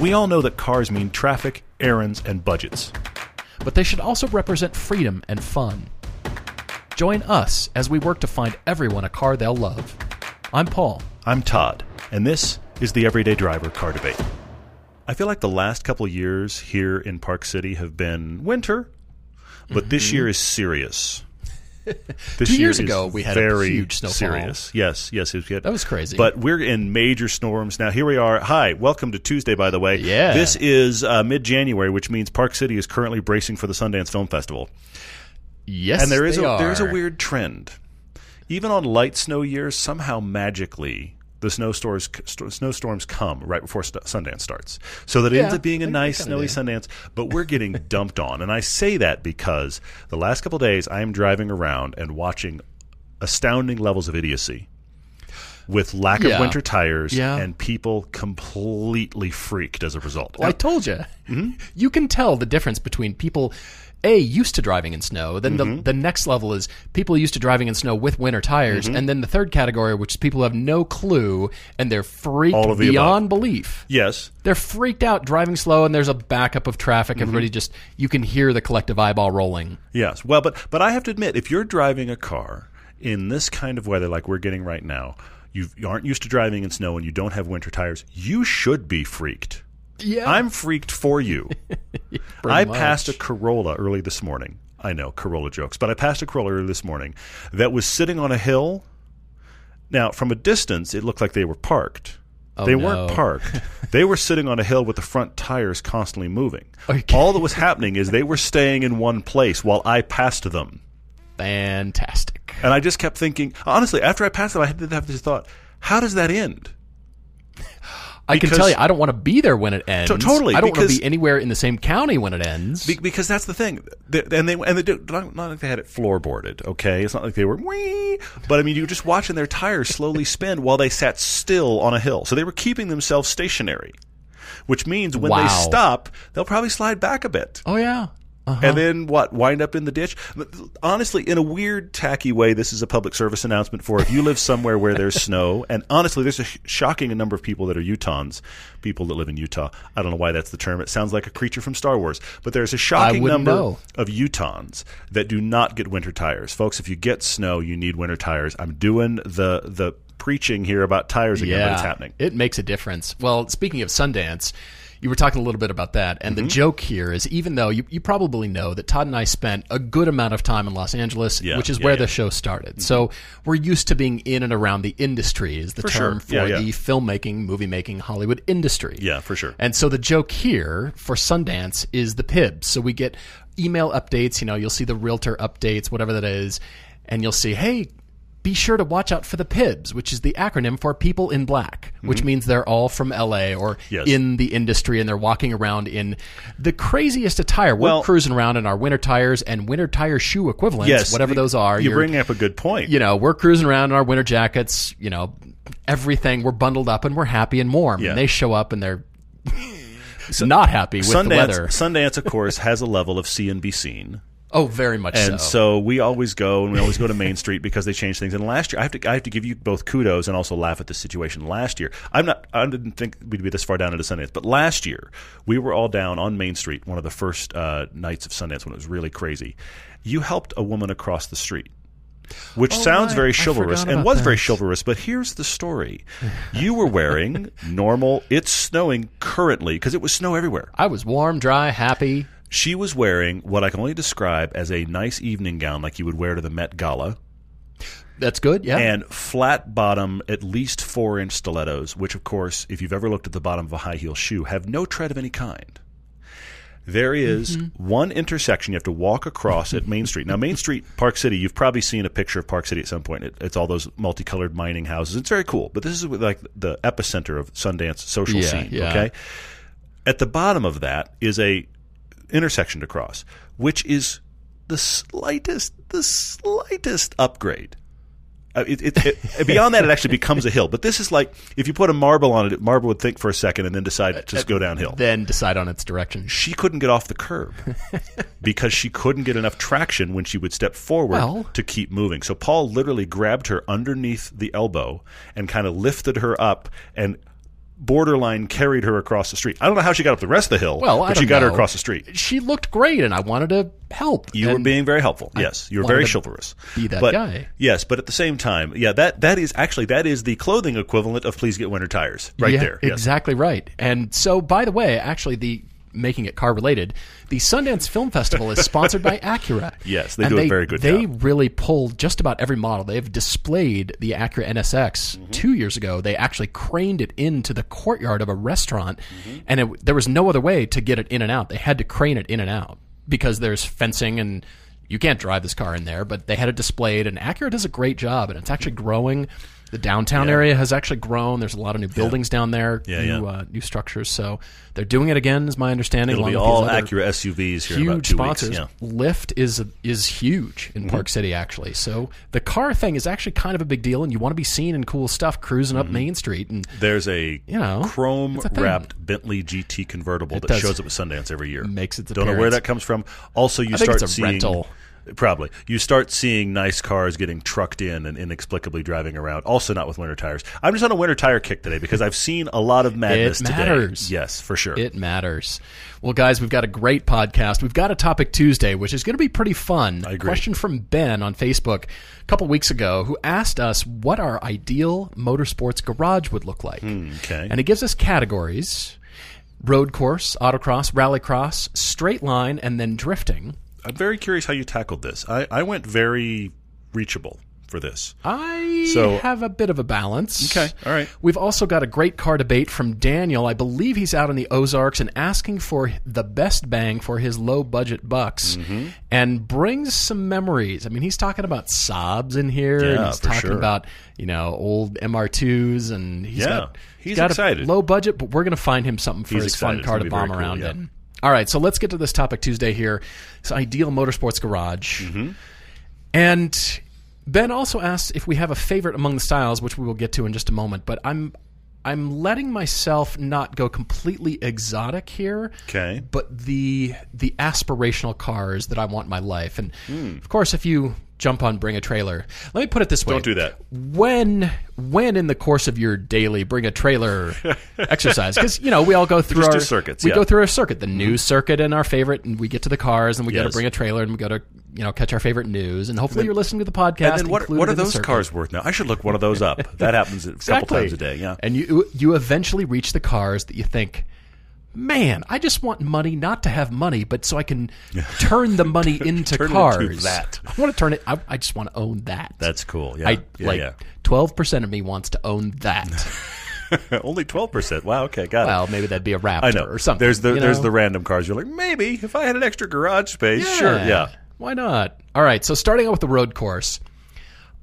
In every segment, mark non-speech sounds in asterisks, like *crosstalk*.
We all know that cars mean traffic, errands, and budgets. But they should also represent freedom and fun. Join us as we work to find everyone a car they'll love. I'm Paul. I'm Todd, and this is the Everyday Driver Car Debate. I feel like the last couple years here in Park City have been winter, but this mm-hmm. year is serious. *laughs* Two year years ago, we had a very huge snowfall. serious. Yes, yes, it was, That was crazy. But we're in major storms now. Here we are. Hi, welcome to Tuesday. By the way, Yeah. this is uh, mid-January, which means Park City is currently bracing for the Sundance Film Festival. Yes, and there is a there's a weird trend. Even on light snow years, somehow magically the snowstorms snowstorms come right before Sundance starts. So that it Yeah, ends up being a nice snowy do. Sundance, but we're *laughs* getting dumped on. And I say that because the last couple days I am driving around and watching astounding levels of idiocy with lack of winter tires Yeah. and people completely freaked as a result. Well, I told you. Mm-hmm. You can tell the difference between people a used to driving in snow. Then Mm-hmm. the the next level is people used to driving in snow with winter tires, Mm-hmm. and then the third category, which is people who have no clue and they're freaked the beyond belief. yes. They're freaked out driving slow, and there's a backup of traffic. Mm-hmm. Everybody just you can hear the collective eyeball rolling. Yes. Well, but but I have to admit, if you're driving a car in this kind of weather like we're getting right now, you aren't used to driving in snow and you don't have winter tires, you should be freaked. Yeah, I'm freaked for you. *laughs* I much. passed a Corolla early this morning. I know Corolla jokes, but I passed a Corolla early this morning that was sitting on a hill. Now, from a distance, it looked like they were parked. Oh, they Oh, no. weren't parked. *laughs* they were sitting on a hill with the front tires constantly moving. Kidding? All that was happening is they were staying in one place while I passed them. fantastic. And I just kept thinking, honestly, after I passed them, I did have this thought: How does that end? *laughs* I can tell you, I don't want to be there when it ends. totally, I don't want to be anywhere in the same county when it ends. Be- because that's the thing, They- and they and they do, not, not like they had it floorboarded. Okay, it's not like they were wee, but I mean, you were just watching their tires slowly *laughs* spin while they sat still on a hill, so they were keeping themselves stationary. Which means when they stop, they'll probably slide back a bit. oh yeah. Uh-huh. And then what? Wind up in the ditch? Honestly, in a weird, tacky way, this is a public service announcement for if you live somewhere where there's *laughs* snow. And honestly, there's a sh- shocking number of people that are Utahns, people that live in Utah. I don't know why that's the term. It sounds like a creature from Star Wars. But there's a shocking number know. of Utahns that do not get winter tires. Folks, if you get snow, you need winter tires. I'm doing the the preaching here about tires again, but it's happening. It makes a difference. Well, speaking of Sundance, you were talking a little bit about that. And Mm-hmm. the joke here is even though you, you probably know that Todd and I spent a good amount of time in Los Angeles, Yeah, which is yeah, where yeah. Mm-hmm. the show started. So we're used to being in and around the industry, is the For term sure. for the filmmaking, movie making, Hollywood industry. Yeah, for sure. And so the joke here for Sundance is the PIBs. So we get email updates, you know, you'll see the realtor updates, whatever that is, and you'll see, hey, be sure to watch out for the PIBs, which is the acronym for People in Black, which means they're all from LA or Mm-hmm. Yes. in the industry and they're walking around in the craziest attire. We're Well- cruising around in our winter tires and winter tire shoe equivalents, Yes, whatever the- those are. You're You're- bringing up a good point. you know, we're cruising around in our winter jackets, you know, everything. We're bundled up and we're happy and warm. Yeah. And they show up and they're *laughs* not happy with the Sundance, weather. Sundance, of course, has a level of see and be seen. Oh, very much so. And so. so we always go and we always go to Main *laughs* Street because they change things. And last year, I have to I have to give you both kudos and also laugh at the situation. Last year, I'm not I didn't think we'd be this far down into Sundance, but last year we were all down on Main Street, one of the first uh, nights of Sundance when it was really crazy. You helped a woman across the street. Which sounds right. very chivalrous and about was very chivalrous, but here's the story. You were wearing *laughs* normal, it's snowing currently because it was snow everywhere. I was warm, dry, happy. She was wearing what I can only describe as a nice evening gown like you would wear to the Met Gala That's good. Yeah. and flat bottom, at least four inch stilettos, which, of course, if you've ever looked at the bottom of a high heel shoe, have no tread of any kind. There is mm-hmm. one intersection you have to walk across at Main Street. Now, Main Street, Park City, you've probably seen a picture of Park City at some point. It, it's all those multicolored mining houses. It's very cool, but this is like the epicenter of Sundance social Yeah, scene. yeah. Okay, at the bottom of that is a intersection to cross, which is the slightest, the slightest upgrade. Uh, it, it, it, *laughs* beyond that, it actually becomes a hill. But this is like if you put a marble on it, marble would think for a second and then decide to just go downhill. then decide on its direction. She couldn't get off the curb *laughs* because she couldn't get enough traction when she would step forward Well- to keep moving. So Paul literally grabbed her underneath the elbow and kind of lifted her up and borderline carried her across the street. I don't know how she got up the rest of the hill, Well, but she got her across the street. She looked great, and I wanted to help. You were being very helpful. Yes, you were very chivalrous. be that but, guy. Yes, but at the same time, yeah, that that is actually that is the clothing equivalent of please get winter tires right Yeah, there. Yes. Exactly right. And so, by the way, actually, the making it car related, the Sundance Film Festival is sponsored by *laughs* Acura. Yes, they And do a very good job. They job. really pulled just about every model. They've displayed the Acura NSX Mm-hmm. two years ago. They actually craned it into the courtyard of a restaurant, Mm-hmm. and it, there was no other way to get it in and out. They had to crane it in and out because there's fencing and. You can't drive this car in there, but they had it displayed, and Acura does a great job, and it's actually growing. The downtown area has actually grown. There's a lot of new buildings down there, Yeah, new yeah. Uh, new structures. So they're doing it again, is my understanding. It'll be all Acura SUVs here Huge two sponsors. weeks. Yeah. Mm-hmm. Lyft is is huge in Park City, actually. So the car thing is actually kind of a big deal, and you want to be seen in cool stuff cruising Mm-hmm. up Main Street. And There's a You know, chrome wrapped Bentley GT convertible that shows up at Sundance every year. Makes its Don't know where that comes from. Also, you start seeing rental. Probably. You start seeing nice cars getting trucked in and inexplicably driving around. Also, not with winter tires. I'm just on a winter tire kick today because I've seen a lot of madness today. It matters. Yes, for sure. It matters. Well, guys, we've got a great podcast. We've got a topic Tuesday, which is going to be pretty fun. I agree. Question from Ben on Facebook a couple weeks ago, who asked us what our ideal motorsports garage would look like. Hmm, okay. And he gives us categories road course, autocross, rallycross, straight line, and then drifting. I'm very curious how you tackled this. I, I went very reachable for this. I So- have a bit of a balance. Okay, all right. We've also got a great car debate from Daniel. I believe he's out in the Ozarks and asking for the best bang for his low budget bucks Mm-hmm. and brings some memories. I mean, he's talking about Saabs in here and he's talking sure. about, you know, old MR2s and he's Yeah, got he's got excited. a low budget, but we're going to find him something for He's his excited. fun car to bomb cool, around yeah. in. All right, so let's get to this topic Tuesday here. It's Ideal Motorsports Garage. Mm-hmm. And Ben also asked if we have a favorite among the styles, which we will get to in just a moment. But I'm I'm letting myself not go completely exotic here. Okay. But the the aspirational cars that I want in my life, and Hmm. of course, if you jump on bring a trailer, let me put it this way: Don't do that. when when in the course of your daily bring a trailer *laughs* exercise because you know we all go through our circuits, we yeah. Mm-hmm. go through our circuit the news circuit and our favorite and we get to the cars and we got to bring a trailer and we got to you know catch our favorite news and hopefully you're listening to the podcast And then what, what are those cars worth now? I should look one of those up. That happens a couple times a day. Yeah. and you you eventually reach the cars that you think man i just want money not to have money but so i can turn the money *laughs* into it into cars that. i want to turn it i, I just want to own that That's cool. Yeah. I yeah, like yeah. twelve percent of me wants to own that. *laughs* Only 12%. Wow, okay, got it. well, maybe that'd be a Raptor I know. or something. There's the you there's the random cars. You're like, maybe if I had an extra garage space, sure, yeah. Why not? All right. So starting out with the road course,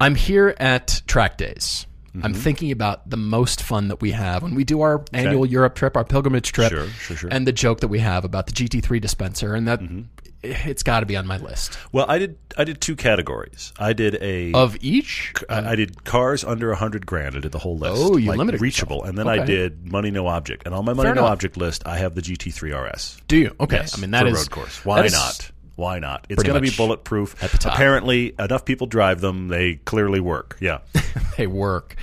I'm here at track days. Mm-hmm. I'm thinking about the most fun that we have when we do our annual Europe trip, our pilgrimage trip, Sure, sure, sure. and the joke that we have about the GT3 dispenser, and that Mm-hmm. it's got to be on my list Well, I did I did two categories. I did a of each. I, I did cars under a hundred grand. I did the whole list. Oh, you like limited reachable, and then I did money no object. And on my money Fair no enough. object list, I have the GT3 RS. Do you? Okay. Yes, I mean that is road course. Why that is- not? Why not? It's going to be bulletproof. at the top. Apparently, enough people drive them. They clearly work. Yeah. *laughs* They work.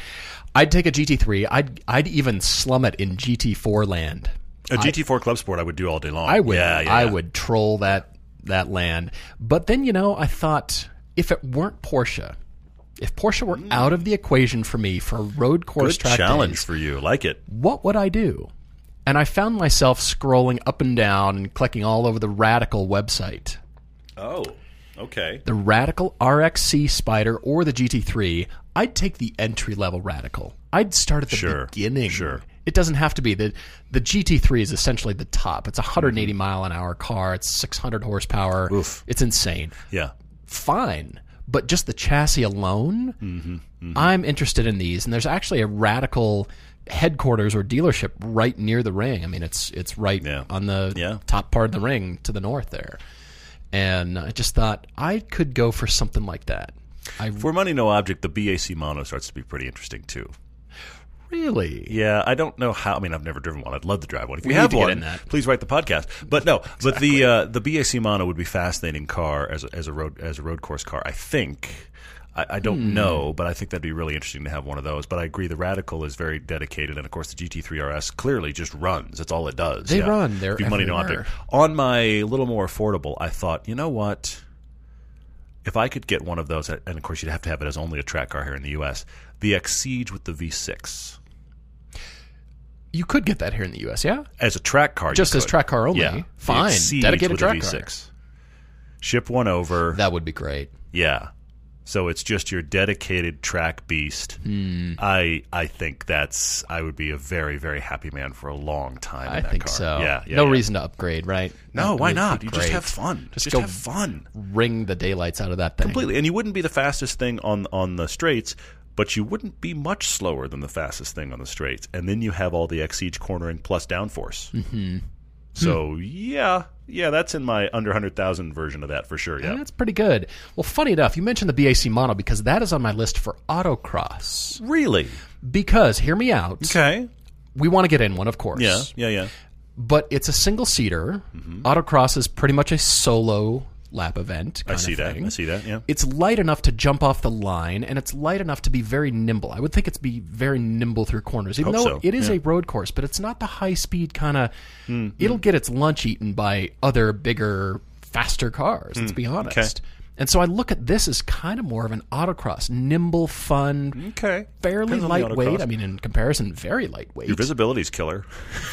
I'd take a GT3. I'd I'd even slum it in GT4 land. A GT4 Club Sport, I would do all day long. I would Yeah, yeah, I would troll that that land. But then you know, I thought if it weren't Porsche, if Porsche were mm. out of the equation for me for road course Good track challenge days, for you. Like it. what would I do? And I found myself scrolling up and down and clicking all over the Radical website. Oh, okay. The Radical RXC Spider or the GT3, I'd take the entry level Radical. I'd start at the Sure, beginning. sure. It doesn't have to be the the GT3 is essentially the top. It's a 180 mile an hour car. It's 600 horsepower. Mm-hmm. Oof. It's insane. Yeah. Fine, but just the chassis alone, Mm-hmm, I'm interested in these. And there's actually a Radical headquarters or dealership right near the ring. I mean, it's it's right Yeah. on the Yeah. top part of the ring to the north there. And I just thought I could go for something like that. I For money no object, the BAC mono starts to be pretty interesting too. really, Yeah, I don't know how. I mean, I've never driven one. I'd love to drive one. If you need have one, in that. please write the podcast. But no, but the uh, the BAC Mono would be fascinating car as a, as a road as a road course car. I think. I, I don't hmm. know, but I think that'd be really interesting to have one of those. But I agree, the Radical is very dedicated, and of course, the GT3 RS clearly just runs. That's all it does. They run. They're money in. everywhere. On my little more affordable, I thought, you know what? If I could get one of those, and of course, you'd have to have it as only a track car here in the U.S. The Exige with the V6 You could get that here in the U.S. Yeah, as a track car, you Just as track car only. Yeah, Fine. Dedicated track car. Ship one over. that would be great. Yeah. So it's just your dedicated track beast. Hmm. I I think that's I would be a very very happy man for a long time. in I that think car. so. Yeah. yeah no yeah. reason to upgrade, right? No, why not? You just have fun. Just Just, go have fun. Ring the daylights out of that thing. Completely. And you wouldn't be the fastest thing on on the straights, but you wouldn't be much slower than the fastest thing on the straights. And then you have all the Exige cornering plus downforce. Mm-hmm. So yeah, yeah, that's in my under hundred thousand version of that for sure. Yeah. That's pretty good. Well, funny enough, you mentioned the BAC mono because that is on my list for autocross. Really? Because hear me out. Okay. We want to get in one, of course. Yeah. Yeah. Yeah. But it's a single seater. Mm-hmm. Autocross is pretty much a solo lap event. I see that. I see that. Yeah. It's light enough to jump off the line, and it's light enough to be very nimble. I would think it's be very nimble through corners, even Hope though so, it is yeah. a road course. But it's not the high speed kind of. Mm-hmm. It'll get its lunch eaten by other bigger, faster cars. Let's be honest. Mm, okay. And so I look at this as kind of more of an autocross, nimble, fun, Okay. fairly lightweight. I mean, in comparison, very lightweight. Your visibility's killer.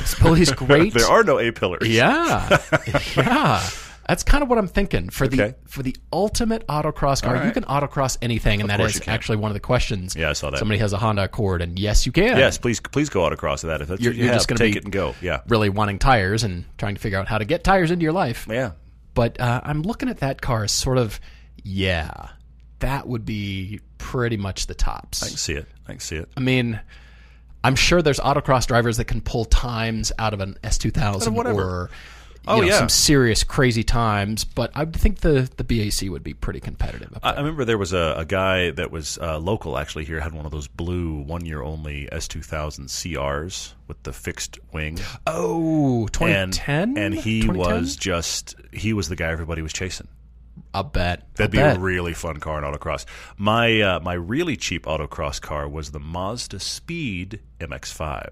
Visibility's *laughs* great. there are no A pillars. Yeah, *laughs* yeah. That's kind of what I'm thinking for the Okay. for the ultimate autocross car. You can autocross anything, and that is actually one of the questions. Yeah, I saw that. Somebody has a Honda Accord, and yes, you can. Yes, please, please go autocross that. If that's You're- you you're just gonna take be- it and go. Yeah, Really wanting tires and trying to figure out how to get tires into your life. yeah. But uh, I'm looking at that car as sort of, yeah, that would be pretty much the tops. I can see it. I can see it. I mean, I'm sure there's autocross drivers that can pull times out of an S2000 whatever. or Oh, know, yeah. some serious crazy times, but I think the the BAC would be pretty competitive. Up I, there. I remember there was a, a guy that was uh, local actually here had one of those blue one year only S2000 CRs with the fixed wing. oh, And, 2010? and he 2010? was just he was the guy everybody was chasing. I'll bet. That'd I'll be bet. a really fun car in autocross. My uh, my really cheap autocross car was the Mazdaspeed MX-5.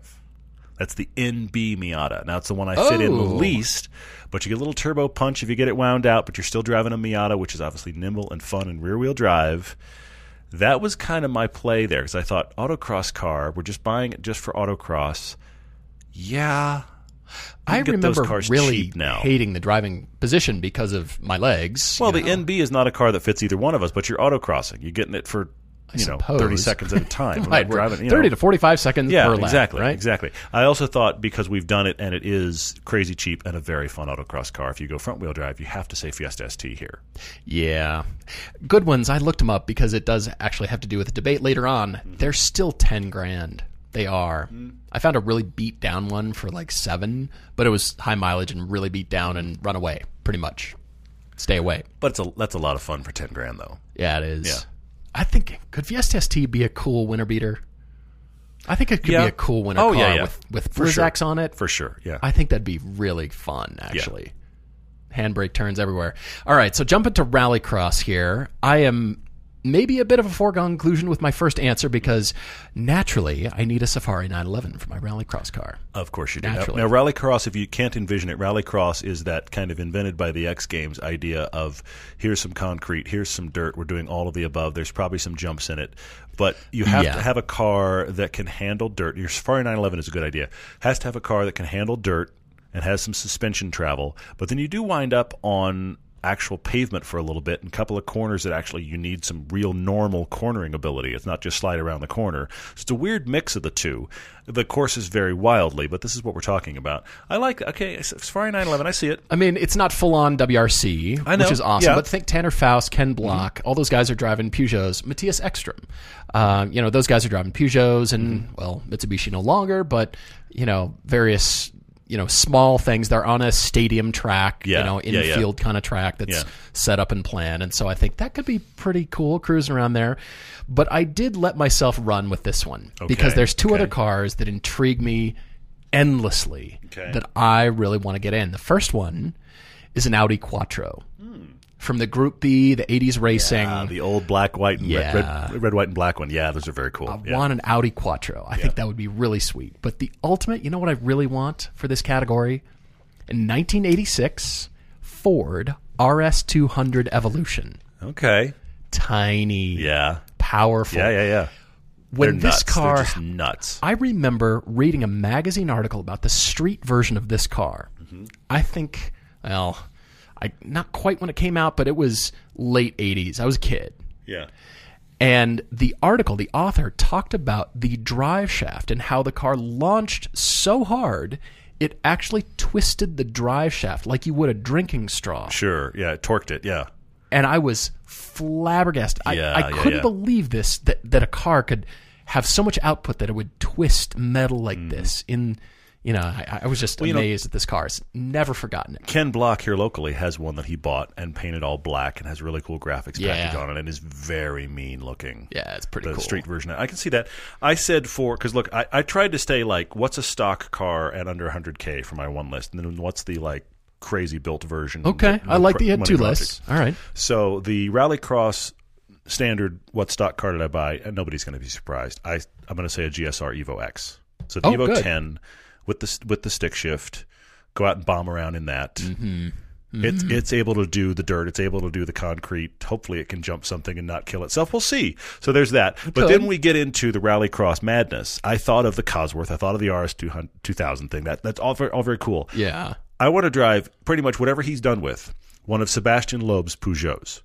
That's the NB Miata. Now it's the one I fit in the Oh. least, but you get a little turbo punch if you get it wound out. But you're still driving a Miata, which is obviously nimble and fun and rear wheel drive. That was kind of my play there because I thought autocross car. We're just buying it just for autocross. Yeah, I can get those remember really now. hating the driving position because of my legs. Well, the know. NB is not a car that fits either one of us, but you're autocrossing. You're getting it for you know suppose. thirty seconds at a time. *laughs* Right, we're driving, you 30 know. to 45 seconds yeah, per lap, exactly, right? exactly. I also thought because we've done it and it is crazy cheap and a very fun autocross car. If you go front wheel drive, you have to say Fiesta ST here. Yeah. Good ones. I looked them up because it does actually have to do with the debate later on. Mm-hmm. They're still 10 grand. They are. Mm. I found a really beat down one for like seven, but it was high mileage and really beat down and run away, pretty much. Stay away. But it's a, that's a lot of fun for ten grand though. Yeah, it is. Yeah. I think, could Fiesta ST be a cool winter beater? I think it could Yeah. be a cool winter Oh, car yeah, yeah. with, with For sure. On it. For sure, yeah. I think that'd be really fun, actually. Handbrake turns everywhere. All right, so jump into Rallycross here. I am maybe a bit of a foregone conclusion with my first answer because naturally I need a Safari 911 for my Rallycross car. Of course you do. Now, now, Rallycross, if you can't envision it, Rallycross is that kind of invented by the X Games idea of here's some concrete, here's some dirt, we're doing all of the above. There's probably some jumps in it, but you have Yeah. to have a car that can handle dirt. Your Safari 911 is a good idea. Has to have a car that can handle dirt and has some suspension travel. But then you do wind up on actual pavement for a little bit and a couple of corners that actually you need some real normal cornering ability. It's not just slide around the corner. So it's a weird mix of the two. The courses vary wildly, but this is what we're talking about. I like okay, Safari 911, I see it. I mean, it's not full on WRC, which is awesome. yeah. Mm-hmm. But think Tanner Faust, Ken Block, all those guys are driving Peugeots. Mattias Ekstrom, um, you know, those guys are driving Peugeots, and Mm-hmm. well, Mitsubishi no longer, but you know, various you know small things. They're on a stadium track, Yeah, you know, yeah, yeah. infield kind of track that's Yeah. set up and planned, and so I think that could be pretty cool cruising around there. But I did let myself run with this one because there's two okay. other cars that intrigue me endlessly Okay. that I really want to get in. The first one is an Audi Quattro. Hmm. From the Group B, the 80s racing. Ah, the old black, white, and red, Yeah. red, red, white, and black one. Yeah, those are very cool. I yeah. want an Audi Quattro. I think that would be really sweet. But the ultimate, you know what I really want for this category? In 1986, Ford RS200 Evolution. Okay. Tiny, Yeah. powerful. Yeah, yeah, yeah. When They're this nuts. Car, just nuts. I remember reading a magazine article about the street version of this car. Mm-hmm. I think, well, I not quite when it came out, but it was late 80s. I was a kid. Yeah. And the article, the author talked about the drive shaft and how the car launched so hard it actually twisted the drive shaft like you would a drinking straw. Sure. Yeah. it Torqued it. Yeah. And I was flabbergasted. I, Yeah, I yeah, couldn't yeah. believe this that, that a car could have so much output that it would twist metal like Mm-hmm. this. In you know, I, I was just know- amazed at this car. It's never forgotten it. Ken Block here locally has one that he bought and painted all black and has really cool graphics Yeah. package on it and is very mean looking. Yeah, it's pretty the cool. street version. I can see that. I said for because look, I, I tried to stay like what's a stock car at under 100k for my one list, and then what's the like crazy built version. Okay, that- I like that you had money two lists. All right. So the Rallycross standard, what stock car did I buy? And nobody's going to be surprised. I I'm going to say a GSR Evo X. So the Oh, Evo good. 10 with the with the stick shift. Go out and bomb around in that. Mm-hmm. It's it's able to do the dirt. It's able to do the concrete. Hopefully, it can jump something and not kill itself. We'll see. So there's that. But could. then we get into the Rallycross madness. I thought of the Cosworth. I thought of the RS 2000 thing. That that's all very, all very cool. Yeah. I want to drive pretty much whatever he's done with one of Sebastian Loeb's Peugeots.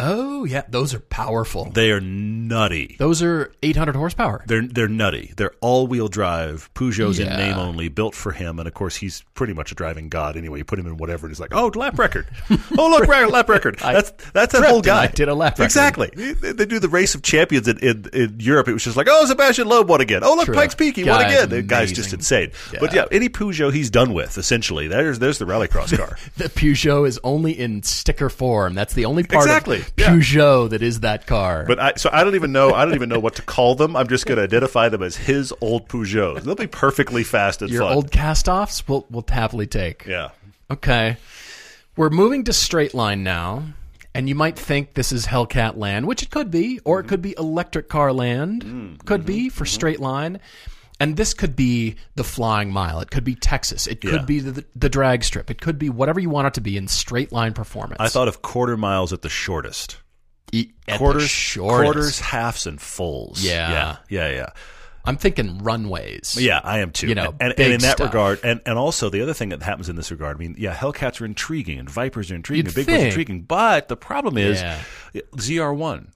Oh yeah, those are powerful. They are nutty. Those are 800 horsepower. They're they're nutty. They're all wheel drive Peugeots in name only, built for him. And of course, he's pretty much a driving god anyway. You put him in whatever, and he's like, oh, lap record. *laughs* oh, look, lap record. That's that's that whole guy. I did a lap record. Exactly. They, they do the race of champions in, in, in Europe. It was just like, oh, Sebastian Loeb won again. Oh, look, True. Pikes Peak, he won again. The guy's just insane. But yeah, any Peugeot he's done with, essentially, there's there's the rallycross *laughs* car. The Peugeot is only in sticker form. That's the only part Exactly, of yeah. Peugeot that is that car. But I, so I don't even know. I don't even know what to call them. I'm just going to identify them as his old Peugeots. They'll be perfectly fast and Your fun. old cast-offs, we'll we'll happily take. yeah. Okay, we're moving to straight line now, and you might think this is Hellcat land, which it could be, or Mm-hmm. it could be electric car land. Mm, could be mm-hmm, for straight mm-hmm. line. And this could be the flying mile. It could be Texas. It could Yeah. be the, the drag strip. It could be whatever you want it to be in straight line performance. I thought of quarter miles at the shortest. E- at the quarters, shortest. quarters, halves, and fulls. Yeah. yeah, yeah, yeah. I'm thinking runways. Yeah, I am too. You know, and, and in that stuff. regard, and, and also the other thing that happens in this regard, I mean, yeah, Hellcats are intriguing and Vipers are intriguing You'd and Big Birds intriguing, but the problem is Yeah. ZR1.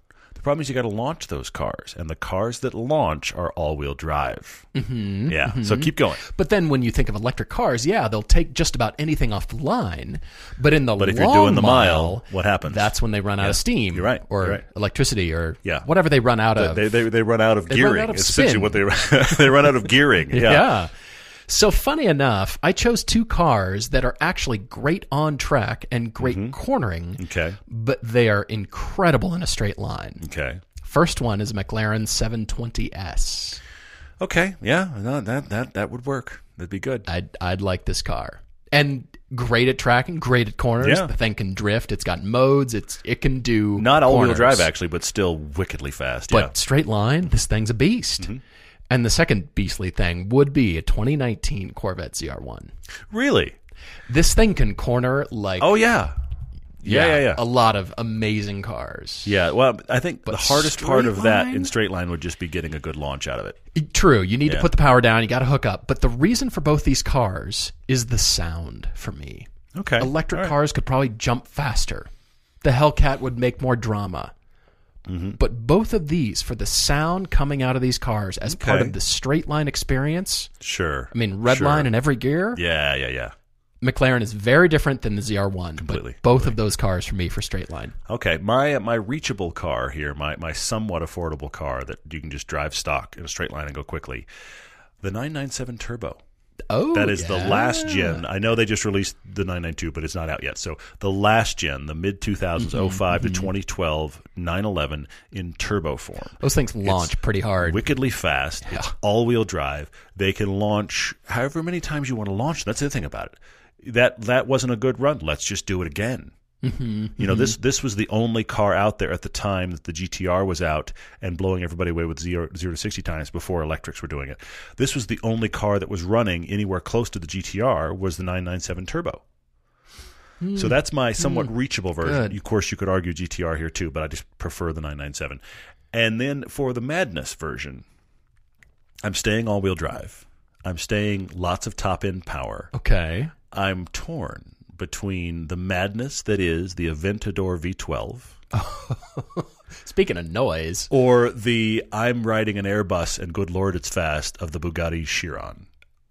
The problem is you got to launch those cars, and the cars that launch are all-wheel drive. Mm-hmm, yeah, so keep going. But then when you think of electric cars, yeah, they'll take just about anything off the line. But in the But if you're long doing the mile, mile, what happens? That's when they run out of steam. you're right, Or you're right. electricity or Yeah. whatever they run out of. They, they, they run out of gearing. out of essentially what they *laughs* they run out of gearing. *laughs* Yeah. yeah. So funny enough, I chose two cars that are actually great on track and great Mm-hmm. cornering, Okay. but they are incredible in a straight line. Okay. First one is a McLaren 720S. Okay. Yeah. No, that that that would work. That'd be good. I'd I'd like this car. And great at tracking, great at corners. Yeah. The thing can drift. It's got modes. It's it can do Not all-wheel drive actually, but still wickedly fast. But yeah. Mm-hmm. straight line, this thing's a beast. And the second beastly thing would be a 2019 Corvette ZR1. Really? This thing can corner like Oh yeah. Yeah, yeah, yeah. a lot of amazing cars. Yeah, well, I think the hardest part of straight that in straight line would just be getting a good launch out of it. True, you need to put the power down. You got to hook up. But the reason for both these cars is the sound for me. Okay. Electric right. cars could probably jump faster. The Hellcat would make more drama. Mm-hmm. But both of these, for the sound coming out of these cars as part of the straight line experience, Sure. I mean, red Sure. line in every gear, Yeah, yeah, yeah. McLaren is very different than the ZR1. Completely, But both of those cars for me for straight line. Okay, my my reachable car here, my my somewhat affordable car that you can just drive stock in a straight line and go quickly. The 997 Turbo. Oh, That is the last gen. I know they just released the 992, but it's not out yet. So the last gen, the mid 2000s, Mm-hmm, 05 to 2012, 911 in turbo form. Those things launch pretty hard. wickedly fast. It's all wheel drive. They can launch however many times you want to launch. That's the thing about it. that that wasn't a good run. Let's just do it again. Mm-hmm, You know, this this was the only car out there at the time that the GTR was out and blowing everybody away with zero, zero to sixty times before electrics were doing it. This was the only car that was running anywhere close to the GTR was the 997 Turbo. So that's my somewhat reachable version. Hmm. Good. Of course, you could argue GTR here too, but I just prefer the 997. And then for the Madness version, I'm staying all-wheel drive. I'm staying lots of top-end power. Okay. I'm torn between the madness that is the Aventador V12 *laughs* Speaking of noise, or the I'm riding an Airbus and good lord it's fast of the Bugatti Chiron.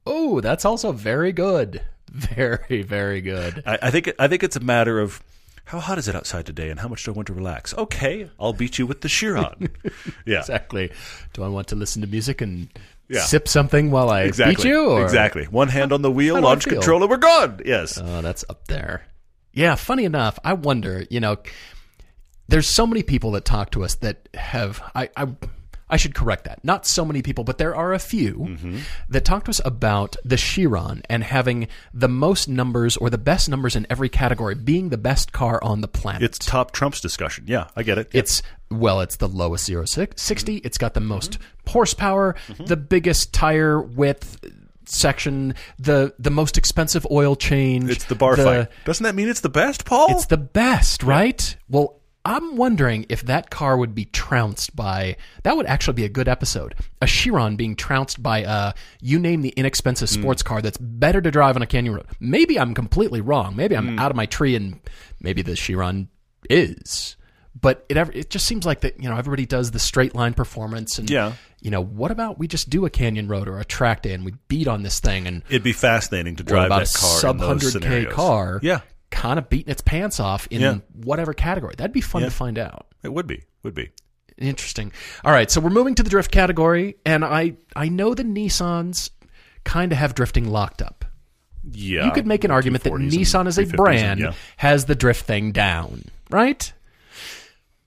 oh, that's also very good. *laughs* Very, very good. I, I think I think it's a matter of how hot is it outside today and how much do I want to relax? Okay, I'll beat you with the Chiron. *laughs* yeah, Exactly. Do I want to listen to music and Yeah. sip something while I exactly. beat you? Or? Exactly. One hand on the wheel, launch controller, we're gone. Yes. Oh, that's up there. Yeah, funny enough, I wonder, you know, there's so many people that talk to us that have I I I should correct that. Not so many people, but there are a few Mm-hmm. that talk to us about the Chiron and having the most numbers or the best numbers in every category, being the best car on the planet. it's top Trump's discussion. Yeah, I get it. It's well, it's the lowest zero six, 60. Mm-hmm. It's got the most horsepower, the biggest tire width section, the the most expensive oil change. It's the bar fight. Doesn't that mean it's the best, Paul? It's the best, right? Well, I'm wondering if that car would be trounced by. That would actually be a good episode. A Chiron being trounced by a you name the inexpensive Hmm. sports car that's better to drive on a canyon road. Maybe I'm completely wrong. Maybe. I'm out of my tree, and maybe the Chiron is. But it ever, it just seems like that you know everybody does the straight line performance and Yeah. you know what about we just do a canyon road or a track day and we beat on this thing and It'd be fascinating to drive about that a car sub in those hundred k scenarios. car Yeah, kind of beating its pants off in Yeah. whatever category. That'd be fun Yeah. to find out. it would be. Would be. Interesting. All right, so we're moving to the drift category, and I I know the Nissans kind of have drifting locked up. Yeah. You could make an argument that Nissan as a 350s and- brand yeah. has the drift thing down, right?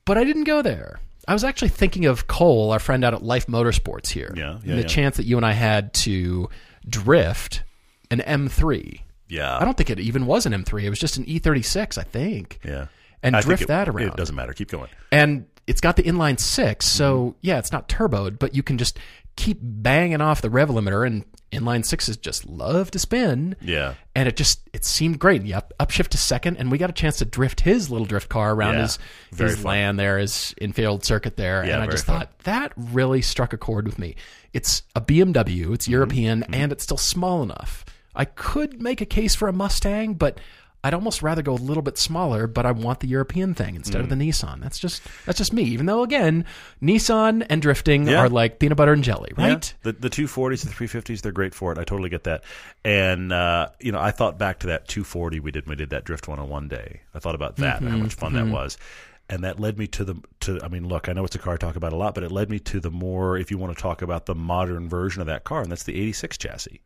But I didn't go there. I was actually thinking of Cole, our friend out at Life Motorsports here. Yeah, yeah, and the yeah. chance that you and I had to drift an M3. Yeah. I don't think it even was an M3. It was just an E36, I think. Yeah. And I drift it- that around. It doesn't matter. Keep going. And it's got the inline six, so Mm-hmm. yeah, it's not turboed, but you can just keep banging off the rev limiter, and inline sixes just love to spin. Yeah. And it just it seemed great. Yeah, up, upshift to second, and we got a chance to drift his little drift car around Yeah, his very his fun. land there, his infield circuit there, Yeah, and I just fun. thought that really struck a chord with me. It's a BMW, Mm-hmm. it's European, and it's still small enough. I could make a case for a Mustang, but I'd almost rather go a little bit smaller, but I want the European thing instead of the Mm. Nissan. That's just that's just me. Even though again, Nissan and drifting Yeah. are like peanut butter and jelly, right? Yeah. The the two forties, the three fifties, they're great for it. I totally get that. And uh, you know, I thought back to that two forty we did. when We did that drift one on one day. I thought about that and how much fun that was. And that led me to the to. I mean, look, I know it's a car I talk about a lot, but it led me to the more, if you want to talk about the modern version of that car, and that's the eighty six chassis.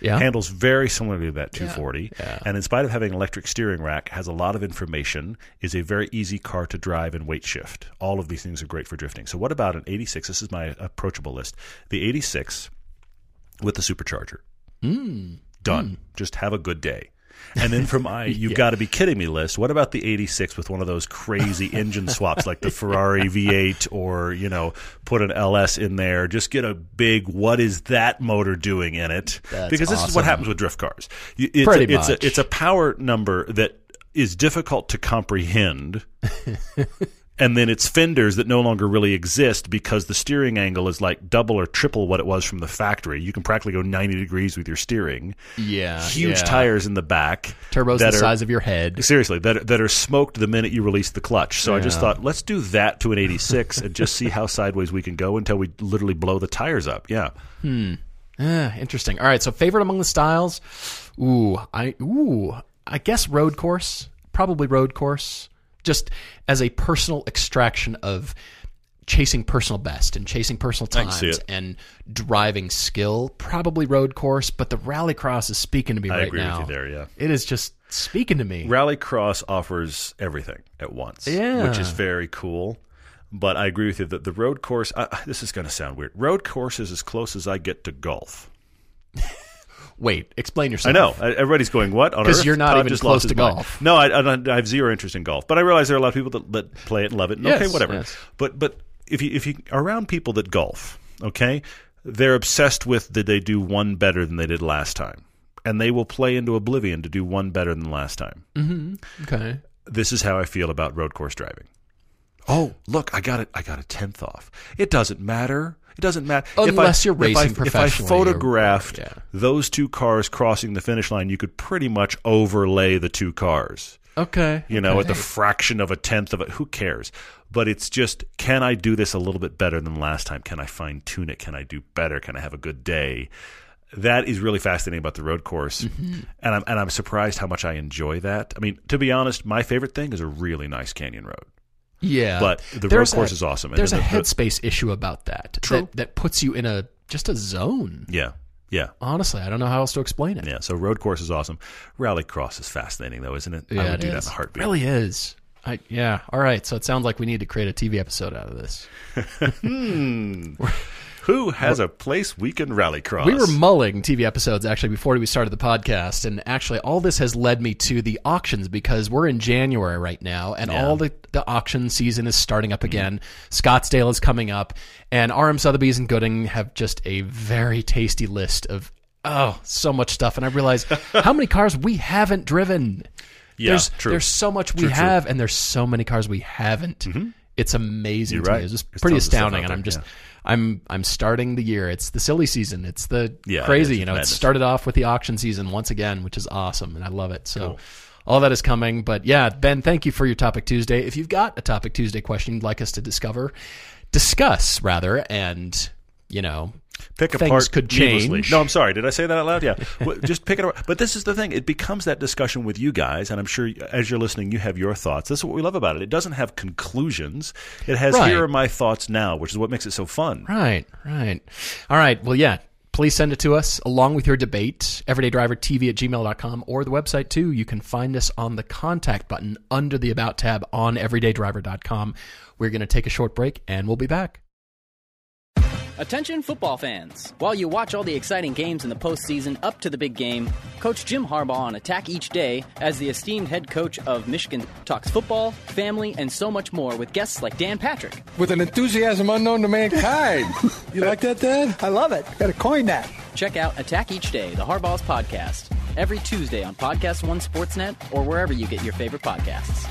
Yeah. handles very similarly to that 240 Yeah. and in spite of having an electric steering rack has a lot of information is a very easy car to drive and weight shift. All of these things are great for drifting. So what about an 86 this is my approachable list. The 86 with the supercharger. Mm. Done. Mm. Just have a good day and then from I, *laughs* you've got to be kidding me list. What about the 86 with one of those crazy *laughs* engine swaps like the ferrari v8 or you know put an ls in there just get a big what is that motor doing in it? That's because this is what happens with drift cars. It's, Pretty a, it's, much. a, it's a power number that is difficult to comprehend *laughs* and then it's fenders that no longer really exist because the steering angle is like double or triple what it was from the factory. You can practically go 90 degrees with your steering. Yeah. Huge yeah. tires in the back. Turbos the are- size of your head. Seriously, that are, that are smoked the minute you release the clutch. So I just thought, let's do that to an 86 and just see how sideways we can go until we literally blow the tires up. Yeah. Ah, interesting. All right, so favorite among the styles. Ooh, I ooh, I guess road course. Probably road course. Just as a personal extraction of chasing personal best and chasing personal times and driving skill. Probably road course, but the rallycross is speaking to me I right agree now. with you there, yeah. It is just speaking to me. Rallycross offers everything at once, Yeah. which is very cool. But I agree with you that the road course. Uh, this is going to sound weird. Road course is as close as I get to golf. Wait, explain yourself. I know everybody's going what on 'Cause earth? you're not Todd even just close to mind. golf. No, I, I, I have zero interest in golf, but I realize there are a lot of people that, that play it and love it. And Yes, okay, whatever. yes. But but if you if you around people that golf, okay, they're obsessed with did they do one better than they did last time, and they will play into oblivion to do one better than last time. Mm-hmm. Okay. This is how I feel about road course driving. Oh, look, I got it. I got a tenth off. It doesn't matter. It doesn't matter Unless if I, you're racing if I, If I photographed yeah. those two cars crossing the finish line, you could pretty much overlay the two cars. Okay. You know, at the fraction of a tenth of it. Who cares? But it's just, can I do this a little bit better than last time? Can I fine tune it? Can I do better? Can I have a good day? That is really fascinating about the road course, Mm-hmm. and I'm and I'm surprised how much I enjoy that. I mean, to be honest, my favorite thing is a really nice canyon road. Yeah, But the road course a- is awesome. And There's a the- the- headspace issue about that. True. That, that puts you in a just a zone. Yeah, yeah, Honestly, I don't know how else to explain it. yeah. So road course is awesome. Rally cross is fascinating, though, isn't it? Yeah, I would do that in is. a heartbeat. Really is. I, yeah. All right. So it sounds like we need to create a TV episode out of this. *laughs* *laughs* Hmm. Who has a place we can rally cross? We were mulling TV episodes actually before we started the podcast, and actually all this has led me to the auctions because we're in January right now, and Yeah. all the the auction season is starting up again. Scottsdale is coming up, and RM Sotheby's and Gooding have just a very tasty list of oh so much stuff, and I realize *laughs* how many cars we haven't driven. Yeah, there's true. there's so much we True, true. have, and there's so many cars we haven't. Mm-hmm. It's amazing You're to right. me. It's just pretty tons of stuff astounding, and I'm just yeah. I'm I'm starting the year. It's the silly season. It's the Yeah, crazy. is. You know, Madness. it started off with the auction season once again, which is awesome, and I love it. So. All that is coming, but yeah, Ben, thank you for your Topic Tuesday. If you've got a Topic Tuesday question you'd like us to discover, discuss rather, and you know, pick things apart could change. No, I'm sorry. Did I say that out loud? Yeah. *laughs* Just pick it apart. But this is the thing. It becomes that discussion with you guys, and I'm sure as you're listening, you have your thoughts. This is what we love about it. It doesn't have conclusions. It has Right. here are my thoughts now, which is what makes it so fun. Right, right. All right. Well, yeah. Please send it to us along with your debate, everydaydrivertv at gmail.com, or the website too. You can find us on the contact button under the About tab on everydaydriver.com. We're going to take a short break and we'll be back. Attention football fans. While you watch all the exciting games in the postseason up to the big game, Coach Jim Harbaugh on Attack Each Day, as the esteemed head coach of Michigan, talks football, family, and so much more with guests like Dan Patrick, with an enthusiasm unknown to mankind. *laughs* you like that, Dad? I love it. Got to coin that. Check out Attack Each Day, the Harbaugh's podcast, every Tuesday on Podcast One Sportsnet or wherever you get your favorite podcasts.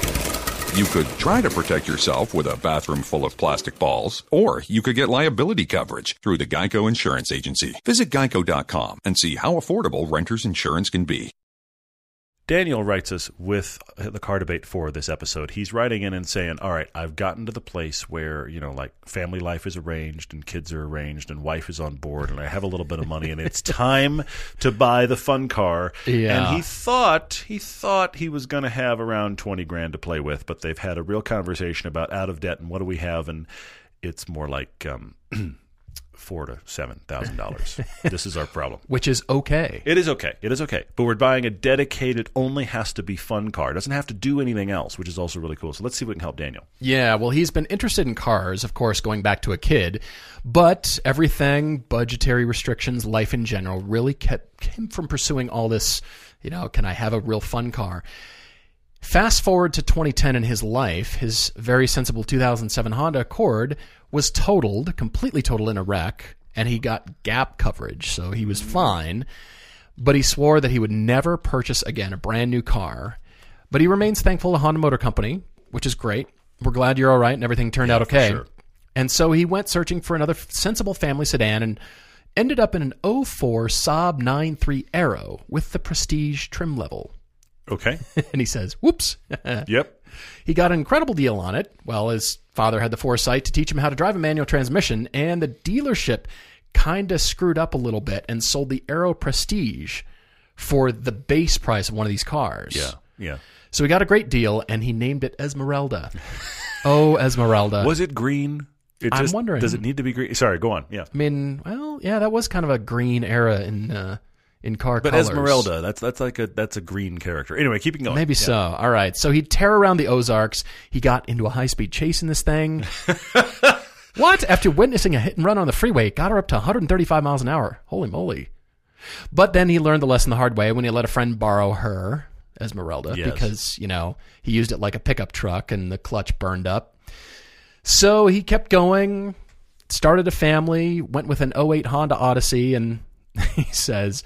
You could try to protect yourself with a bathroom full of plastic balls, or you could get liability coverage through the Geico Insurance Agency. Visit geico.com and see how affordable renter's insurance can be. Daniel writes us with the car debate for this episode. He's writing in and saying, All right, I've gotten to the place where, you know, like family life is arranged and kids are arranged and wife is on board and I have a little bit of money and it's *laughs* time to buy the fun car. Yeah. And he thought he thought he was going to have around 20 grand to play with, but they've had a real conversation about out of debt and what do we have and it's more like um, *clears throat* four to seven thousand dollars. *laughs* this is our problem. Which is okay. It is okay. It is okay. But we're buying a dedicated, only has to be fun car. It doesn't have to do anything else, which is also really cool. So let's see if we can help Daniel. Yeah, well, he's been interested in cars, of course, going back to a kid, but everything, budgetary restrictions, life in general, really kept him from pursuing all this, you know, can I have a real fun car? Fast forward to 2010 in his life, his very sensible 2007 Honda Accord was totaled, completely totaled in a wreck, and he got gap coverage, so he was mm. fine. But he swore that he would never purchase again a brand new car. But he remains thankful to Honda Motor Company, which is great. We're glad you're all right and everything turned out okay. sure. And so he went searching for another sensible family sedan and ended up in an 04 Saab 93 Aero with the prestige trim level. Okay. *laughs* and he says, "Whoops." *laughs* yep. He got an incredible deal on it. Well, his father had the foresight to teach him how to drive a manual transmission, and the dealership kind of screwed up a little bit and sold the Aero Prestige for the base price of one of these cars. Yeah. Yeah. So he got a great deal, and he named it Esmeralda. oh, Esmeralda. Was it green? It I'm just- wondering. Does it need to be green? Sorry, go on. Yeah. I mean, well, yeah, that was kind of a green era in uh, in car But colors. Esmeralda, that's that's like a that's a green character. Anyway, keeping going. Maybe Yeah. so. All right. So he'd tear around the Ozarks. He got into a high speed chase in this thing. *laughs* what? After witnessing a hit and run on the freeway, it got her up to 135 miles an hour. Holy moly. But then he learned the lesson the hard way when he let a friend borrow her, Esmeralda, Yes. because, you know, he used it like a pickup truck and the clutch burned up. So he kept going, started a family, went with an 08 Honda Odyssey, and *laughs* he says,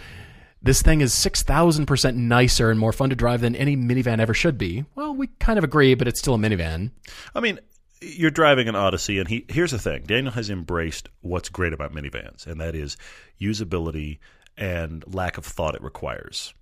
This thing is 6,000% nicer and more fun to drive than any minivan ever should be. Well, we kind of agree, but it's still a minivan. I mean, you're driving an Odyssey, and he here's the thing: Daniel has embraced what's great about minivans, and that is usability and lack of thought it requires.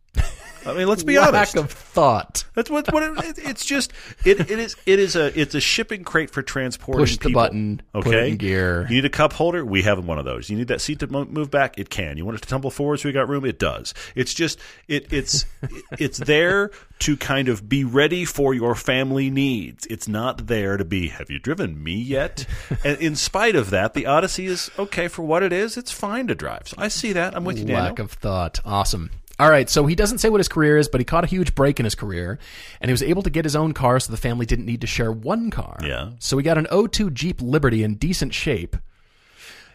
I mean, let's be Lack honest. Lack of thought. That's what what it, it, it's just. It, it is it is a it's a shipping crate for transporting. Push the people. button, Okay, put it in gear. You need a cup holder. We have one of those. You need that seat to mo- move back. It can. You want it to tumble forward so we got room. It does. It's just it it's *laughs* it's there to kind of be ready for your family needs. It's not there to be. Have you driven me yet? *laughs* and in spite of that, the Odyssey is okay for what it is. It's fine to drive. So I see that. I'm with you, Daniel. Lack of thought. Awesome. All right, so he doesn't say what his career is, but he caught a huge break in his career, and he was able to get his own car so the family didn't need to share one car. Yeah. So he got an 02 Jeep Liberty in decent shape.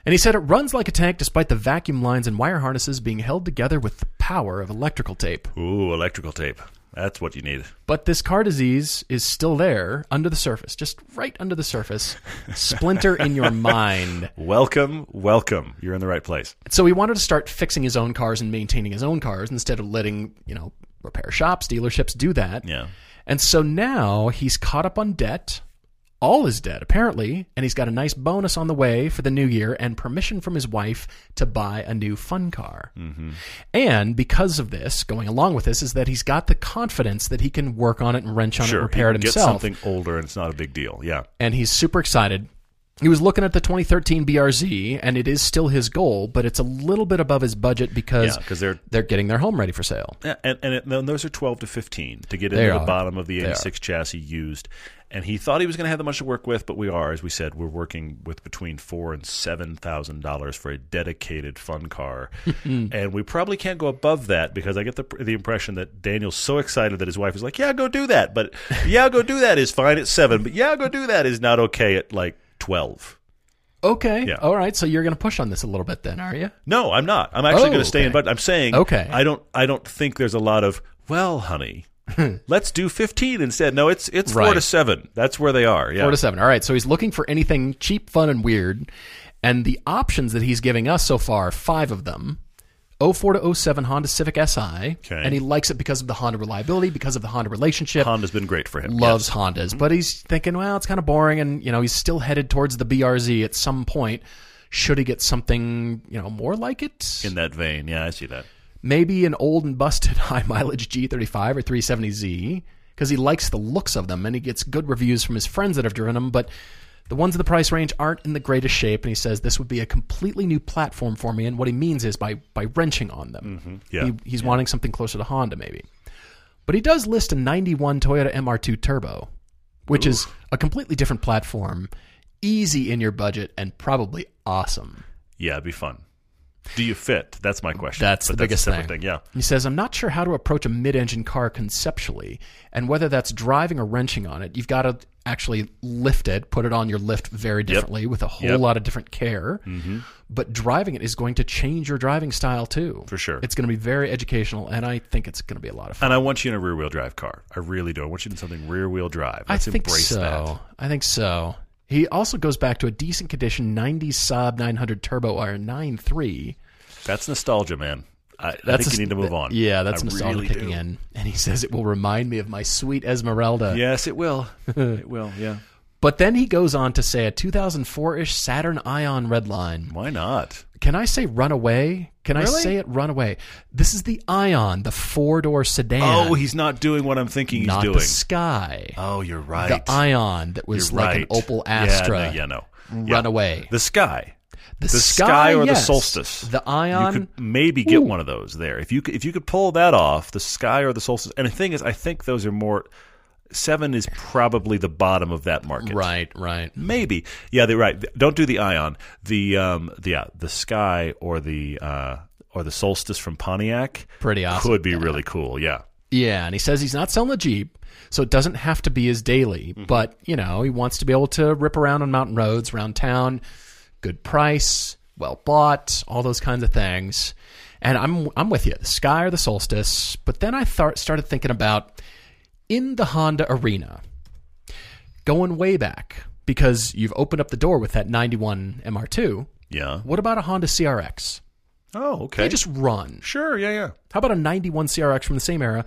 And he said it runs like a tank despite the vacuum lines and wire harnesses being held together with the power of electrical tape. Ooh, electrical tape. That's what you need. But this car disease is still there under the surface, just right under the surface. *laughs* Splinter in your mind. Welcome, welcome. You're in the right place. So he wanted to start fixing his own cars and maintaining his own cars instead of letting, you know, repair shops, dealerships do that. Yeah. And so now he's caught up on debt. All his debt, apparently, and he's got a nice bonus on the way for the new year and permission from his wife to buy a new fun car. Mm-hmm. And because of this, going along with this, is that he's got the confidence that he can work on it and wrench on it and repair it himself Get something older, and it's not a big deal. Yeah. and he's super excited. He was looking at the 2013 BRZ, and it is still his goal, but it's a little bit above his budget because Yeah, they're- they're getting their home ready for sale. Yeah, and and, it, and those are twelve to fifteen to get They into the bottom of the They are. eighty-six chassis used. And he thought he was going to have that much to work with, but we are, as we said, we're working with between four and seven thousand dollars for a dedicated fun car, *laughs* and we probably can't go above that because I get the the impression that Daniel's so excited that his wife is like, "Yeah, go do that," but *laughs* "Yeah, go do that" is fine at seven, but "Yeah, go do that" is not okay at like twelve. Okay, Yeah. all right. So you're going to push on this a little bit, then, are you? No, I'm not. I'm actually Oh, going to stay in. But I'm saying, Okay. I don't. I don't think there's a lot of. Well, honey, *laughs* let's do 15 instead. No, it's it's four to seven. That's where they are. Yeah. Four to seven. All right. So he's looking for anything cheap, fun, and weird. And the options that he's giving us so far, five of them. 04 to 07 Honda Civic SI. Okay. And he likes it because of the Honda reliability, because of the Honda relationship. Honda's been great for him. loves Yes. Hondas, but he's thinking, well, it's kind of boring, and you know, he's still headed towards the BRZ at some point. Should he get something, you know, more like it? in that vein. Yeah, I see that. Maybe an old and busted *laughs* high mileage G35 or 370Z because he likes the looks of them and he gets good reviews from his friends that have driven them, but the ones in the price range aren't in the greatest shape. And he says this would be a completely new platform for me. And what he means is by by wrenching on them. Mm-hmm. Yeah. He, he's wanting something closer to Honda, maybe. But he does list a 91 Toyota MR2 Turbo, which is a completely different platform, easy in your budget, and probably awesome. Yeah, it'd be fun. Do you fit? That's my question. That's But the biggest a separate thing. thing. Yeah. He says, I'm not sure how to approach a mid engine car conceptually, and whether that's driving or wrenching on it. You've got to actually lift it, put it on your lift very differently with a whole Yep. lot of different care. Mm-hmm. But driving it is going to change your driving style too. For sure. It's going to be very educational, and I think it's going to be a lot of fun. And I want you in a rear wheel drive car. I really do. I want you in something rear wheel drive. I Let's think embrace so. that. I think so. He also goes back to a decent condition 90 Saab 900 Turbo or 9.3. That's nostalgia, man. I, I That's think a- you need to move on. Yeah, that's I nostalgia really kicking do. in. And he says it will remind me of my sweet Esmeralda. Yes, it will. *laughs* it will. Yeah. But then he goes on to say a 2004-ish Saturn Ion Redline. Why not? Can I say Runaway? Can I say it Runaway? This is the Ion, the four-door sedan. Oh, he's not doing what I'm thinking he's not doing. the Sky. oh, you're right. The Ion that was You're like right. an Opel Yeah, Astra. no, Yeah, no. Yeah. Runaway. The sky. The, The sky, or yes. the solstice. The Ion. You could maybe get Ooh. one of those there. If you could, if you could pull that off, the sky or the solstice. And the thing is, I think those are more. Seven is probably the bottom of that market. Right, right. Maybe. Yeah, they're right. Don't do the Ion. The um the yeah, the Sky or the uh or the Solstice from Pontiac Pretty awesome. could be really cool. Yeah. Yeah, and he says he's not selling the Jeep, so it doesn't have to be his daily. Mm-hmm. But, you know, he wants to be able to rip around on mountain roads, around town, good price, well bought, all those kinds of things. And I'm I'm with you, the Sky or the Solstice. But then I thought started thinking about in the Honda arena, going way back, because you've opened up the door with that 91 MR2. Yeah. What about a Honda CRX? Oh, okay. They just run. sure. Yeah, yeah. How about a 91 CRX from the same era?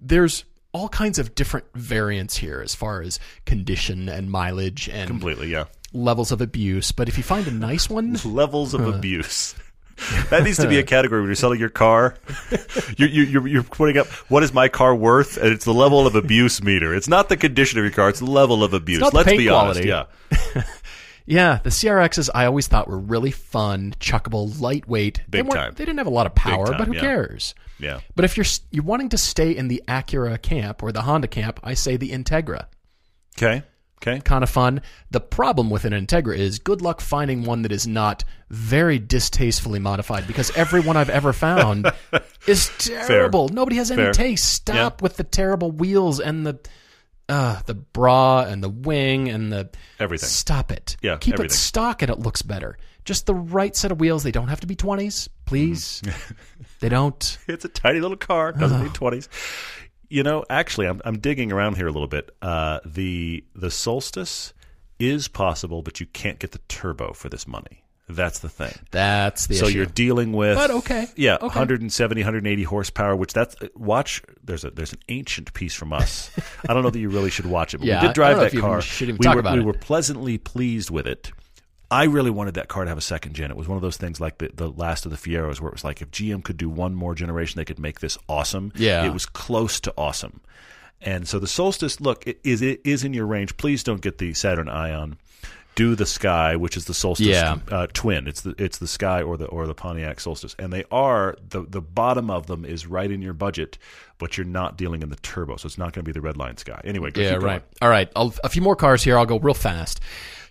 There's all kinds of different variants here as far as condition and mileage and Completely. Yeah. levels of abuse. But if you find a nice one, *laughs* Levels of uh, abuse. *laughs* That needs to be a category when you're selling your car. You're, you're, you're putting up what is my car worth, and it's the level of abuse meter. It's not the condition of your car; it's the level of abuse. Let's be quality. honest. Yeah, *laughs* yeah, the CRXs I always thought were really fun, chuckable, lightweight. they Big weren't- time. They didn't have a lot of power, time, but who yeah. cares? yeah. But if you're you're wanting to stay in the Acura camp or the Honda camp, I say the Integra. Okay. Okay. kind of fun. The problem with an Integra is good luck finding one that is not very distastefully modified because every one I've ever found *laughs* is terrible. Nobody has any Fair. taste. Stop with the terrible wheels and the uh, the bra and the wing and the Everything. Stop it. Yeah, keep everything. it stock and it looks better. Just the right set of wheels. They don't have to be twenties, please. Mm-hmm. *laughs* they don't. It's a tiny little car. Doesn't need twenties. You know, actually, I'm I'm digging around here a little bit. Uh, the the Solstice is possible, but you can't get the turbo for this money. That's the thing. That's the so issue. you're dealing with But okay. yeah Okay. 170 180 horsepower which that's watch there's a there's an ancient piece from us *laughs* i don't know that you really should watch it but Yeah, we did drive that if you even car we were, we were pleasantly pleased with it I really wanted that car to have a second gen. It was one of those things like the, the last of the Fieros, where it was like if GM could do one more generation, they could make this awesome. Yeah. it was close to awesome. And so the Solstice, look, it is it is in your range. Please don't get the Saturn Ion. Do the Sky, which is the Solstice Yeah. uh, twin. It's the it's the Sky or the or the Pontiac Solstice, and they are the the bottom of them is right in your budget, but you're not dealing in the turbo, so it's not going to be the red line Sky. Anyway, go Yeah, keep going. right. All right. I'll, a few more cars here. I'll go real fast.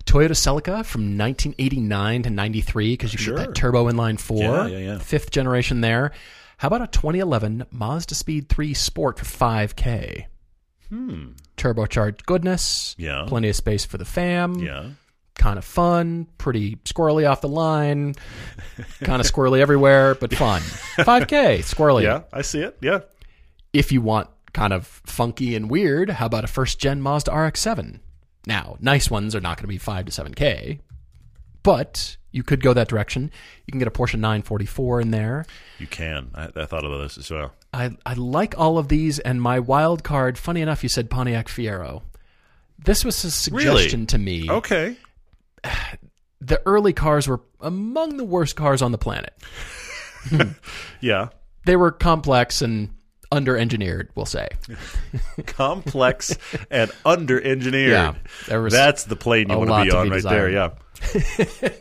Toyota Celica from 1989 to 93 because you Sure. get that turbo inline four, Yeah, yeah, yeah. fifth generation there. How about a 2011 Mazdaspeed 3 Sport for 5K? Hmm. Turbocharged goodness. Yeah. Plenty of space for the fam. Yeah, Kind of fun. Pretty squirrely off the line. kind of squirrely everywhere, but fun. 5K, squirrely. yeah, I see it. Yeah, If you want kind of funky and weird, how about a first gen Mazda RX-7? Now, nice ones are not going to be 5 to 7K, but you could go that direction. You can get a Porsche 944 in there. you can. I, I thought about this as well. I, I like all of these, and my wild card, funny enough, you said Pontiac Fiero. This was a suggestion to me. Okay, *sighs* The early cars were among the worst cars on the planet. *laughs* yeah, They were complex and under engineered, we'll say. *laughs* complex and under engineered. Yeah, That's the plane you want to be to on be right there. Yeah. *laughs*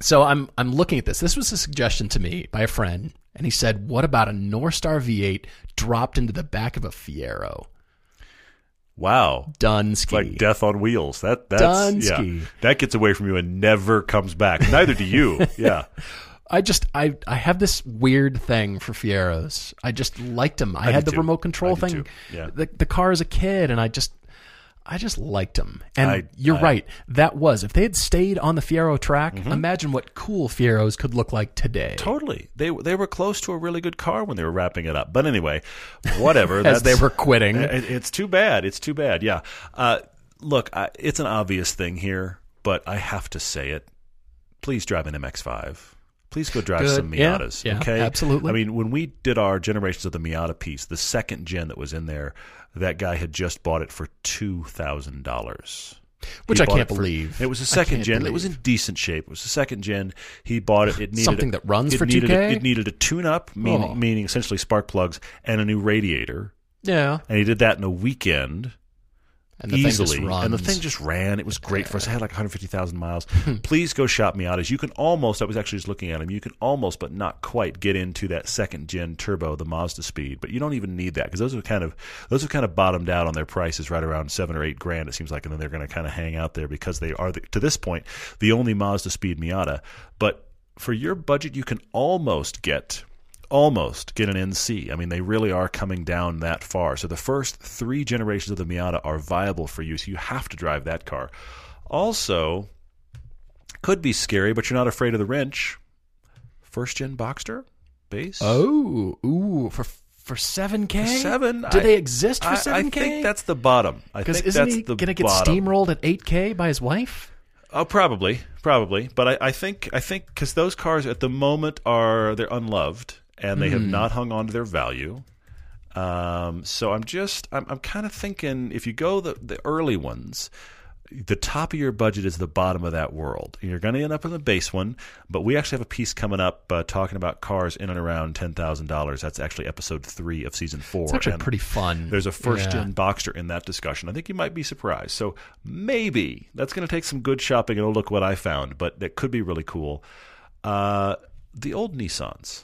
So I'm I'm looking at this. This was a suggestion to me by a friend, and he said, "What about a Northstar V8 dropped into the back of a Fiero?" Wow. Dunsky. Like death on wheels. That that's Dunsky. yeah. That gets away from you and never comes back. Neither do you. *laughs* Yeah. I just I I have this weird thing for Fieros. I just liked them. I, do had the too. remote control thing. too. Yeah. The the car as a kid, and I just I just liked them. And I- you're I- right. That was if they had stayed on the Fiero track. Mm-hmm. Imagine what cool Fieros could look like today. Totally. They they were close to a really good car when they were wrapping it up. But anyway, whatever. *laughs* As they were quitting. *laughs* It- It's too bad. It's too bad. Yeah. Uh, look, I, it's an obvious thing here, but I have to say it. Please drive an MX-5. Please go drive Good. some Miatas. Yeah, okay, absolutely. I mean, when we did our generations of the Miata piece, the second gen that was in there, that guy had just bought it for two thousand dollars. Which I can't believe. It was a second gen. It was in decent shape. It was a second gen. He bought it. It needed Something a- that runs for 2K? A, it needed a tune-up, meaning, Oh. meaning essentially spark plugs and a new radiator. yeah. And he did that in a weekend. And the thing just easily, and the thing just ran. It was great for us. It had like 150,000 miles. *laughs* Hmm. Please go shop Miatas. You can almost. I was actually just looking at them. You can almost, but not quite, get into that second gen turbo, the Mazdaspeed. But you don't even need that because those are kind of those have kind of bottomed out on their prices right around seven or eight grand. It seems like, and then they're going to kind of hang out there because they are the, to this point the only Mazdaspeed Miata. But for your budget, you can almost get almost get an NC. I mean, they really are coming down that far. So the first three generations of the Miata are viable for you. So you have to drive that car. Also, could be scary, but you're not afraid of the wrench. First gen Boxster base. Oh, ooh, for for seven k, Seven? Do I- they exist for I, I seven k? think that's the bottom. Because isn't that's he gonna get bottom. steamrolled at eight k by his wife? Oh, probably, probably. But I, I think I think because those cars at the moment are they're unloved and they Hmm. have not hung on to their value. Um, so I'm just I'm, I'm kind of thinking if you go the the early ones. The top of your budget is the bottom of that world. And you're going to end up in the base one, but we actually have a piece coming up uh, talking about cars in and around ten thousand dollars. That's actually episode three of season four. It's actually and- pretty fun. there's a first Yeah. gen Boxster in that discussion. I think you might be surprised. So maybe that's going to take some good shopping and oh look what I found, but that could be really cool. Uh, the old Nissans.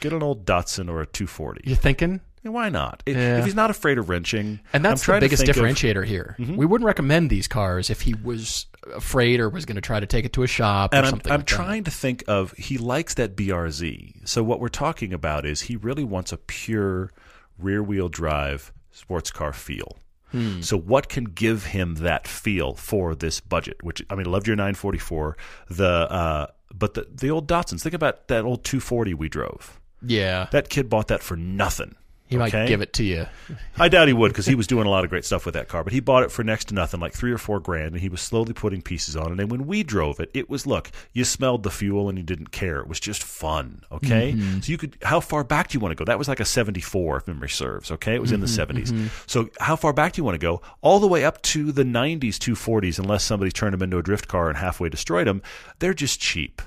Get an old Datsun or a 240. You're thinking, Yeah, Why not? If, Yeah. if he's not afraid of wrenching, and that's the biggest think of- Mm-hmm. differentiator here. We wouldn't recommend these cars if he was afraid or was going to try to take it to a shop or and I'm, something. I'm like that. trying to think of he likes that BRZ. So what we're talking about is he really wants a pure rear wheel drive sports car feel. Hmm. So what can give him that feel for this budget? Which I mean, loved your 944. The uh, but the the old Datsuns. Think about that old 240 we drove. Yeah, That kid bought that for nothing. he might give it to you. *laughs* I doubt he would because he was doing a lot of great stuff with that car. But he bought it for next to nothing, like three or four grand, and he was slowly putting pieces on it. And when we drove it, it was look, you smelled the fuel and you didn't care. It was just fun. Okay, mm-hmm. so you could. How far back do you want to go? That was like a '74, if memory serves. Okay, it was in the mm-hmm, '70s. Mm-hmm. So how far back do you want to go? All the way up to the '90s 240s, unless somebody turned them into a drift car and halfway destroyed them. They're just cheap.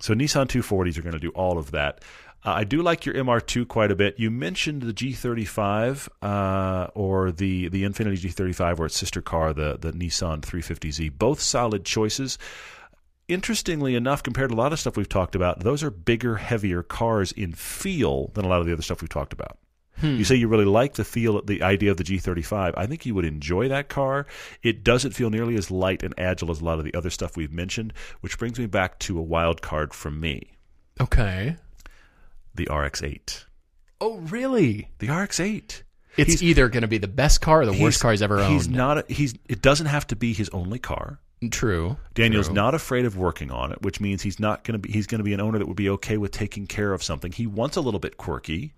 So Nissan 240s are going to do all of that. Uh, I do like your MR2 quite a bit. You mentioned the G35 uh, or the the Infiniti G35 or its sister car, the the Nissan 350Z. Both solid choices. Interestingly enough, compared to a lot of stuff we've talked about, those are bigger, heavier cars in feel than a lot of the other stuff we've talked about. You say you really like the feel, the idea of the G35. I think you would enjoy that car. It doesn't feel nearly as light and agile as a lot of the other stuff we've mentioned, which brings me back to a wild card from me Okay. The RX-8. Oh, really? The RX-8. It's He's- either going to be the best car or the worst car he's ever owned. He's not. A, he's. It doesn't have to be his only car. True. Daniel's True. not afraid of working on it, which means he's not going to be. He's going to be an owner that would be okay with taking care of something. He wants a little bit quirky.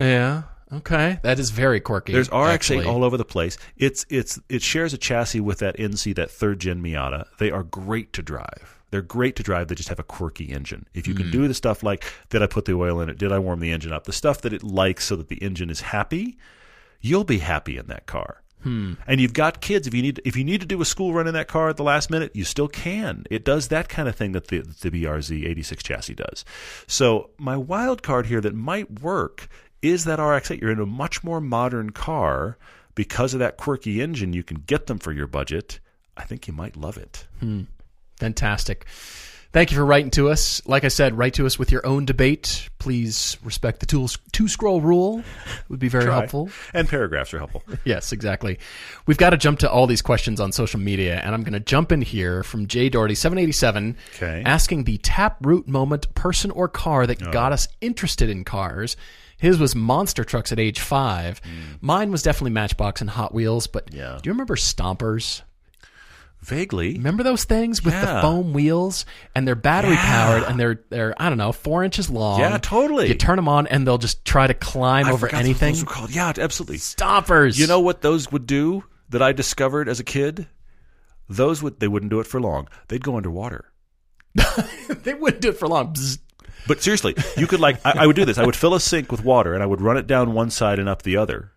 Yeah. Okay. That is very quirky. There's RX-8 actually. all over the place. It's it's it shares a chassis with that NC, that third gen Miata. They are great to drive. They're great to drive. They just have a quirky engine. If you can mm. do the stuff like did I put the oil in it? Did I warm the engine up? The stuff that it likes so that the engine is happy, you'll be happy in that car. Hmm. And you've got kids. If you need if you need to do a school run in that car at the last minute, you still can. It does that kind of thing that the the BRZ 86 chassis does. So my wild card here that might work is that RX-8. You're in a much more modern car because of that quirky engine. You can get them for your budget. I think you might love it. Hmm. Fantastic. Thank you for writing to us. Like I said, write to us with your own debate. Please respect the two, two scroll rule. It would be very Try. helpful. And paragraphs are helpful. *laughs* Yes, exactly. We've got to jump to all these questions on social media, and I'm going to jump in here from Jay Doherty, 787, Okay. asking the taproot moment, person or car that oh. got us interested in cars. His was monster trucks at age five. Hmm. Mine was definitely Matchbox and Hot Wheels, but. Yeah. do you remember Stompers? Vaguely. Remember those things with the foam wheels and they're battery Yeah. powered and they're they're I don't know four inches long. Yeah, totally. You turn them on and they'll just try to climb I over anything. those were called. Yeah, absolutely. Stompers. You know what those would do that I discovered as a kid? Those would they wouldn't do it for long. They'd go underwater. *laughs* they wouldn't do it for long. Bzz. But seriously, you could like I, I would do this. I would fill a sink with water and I would run it down one side and up the other.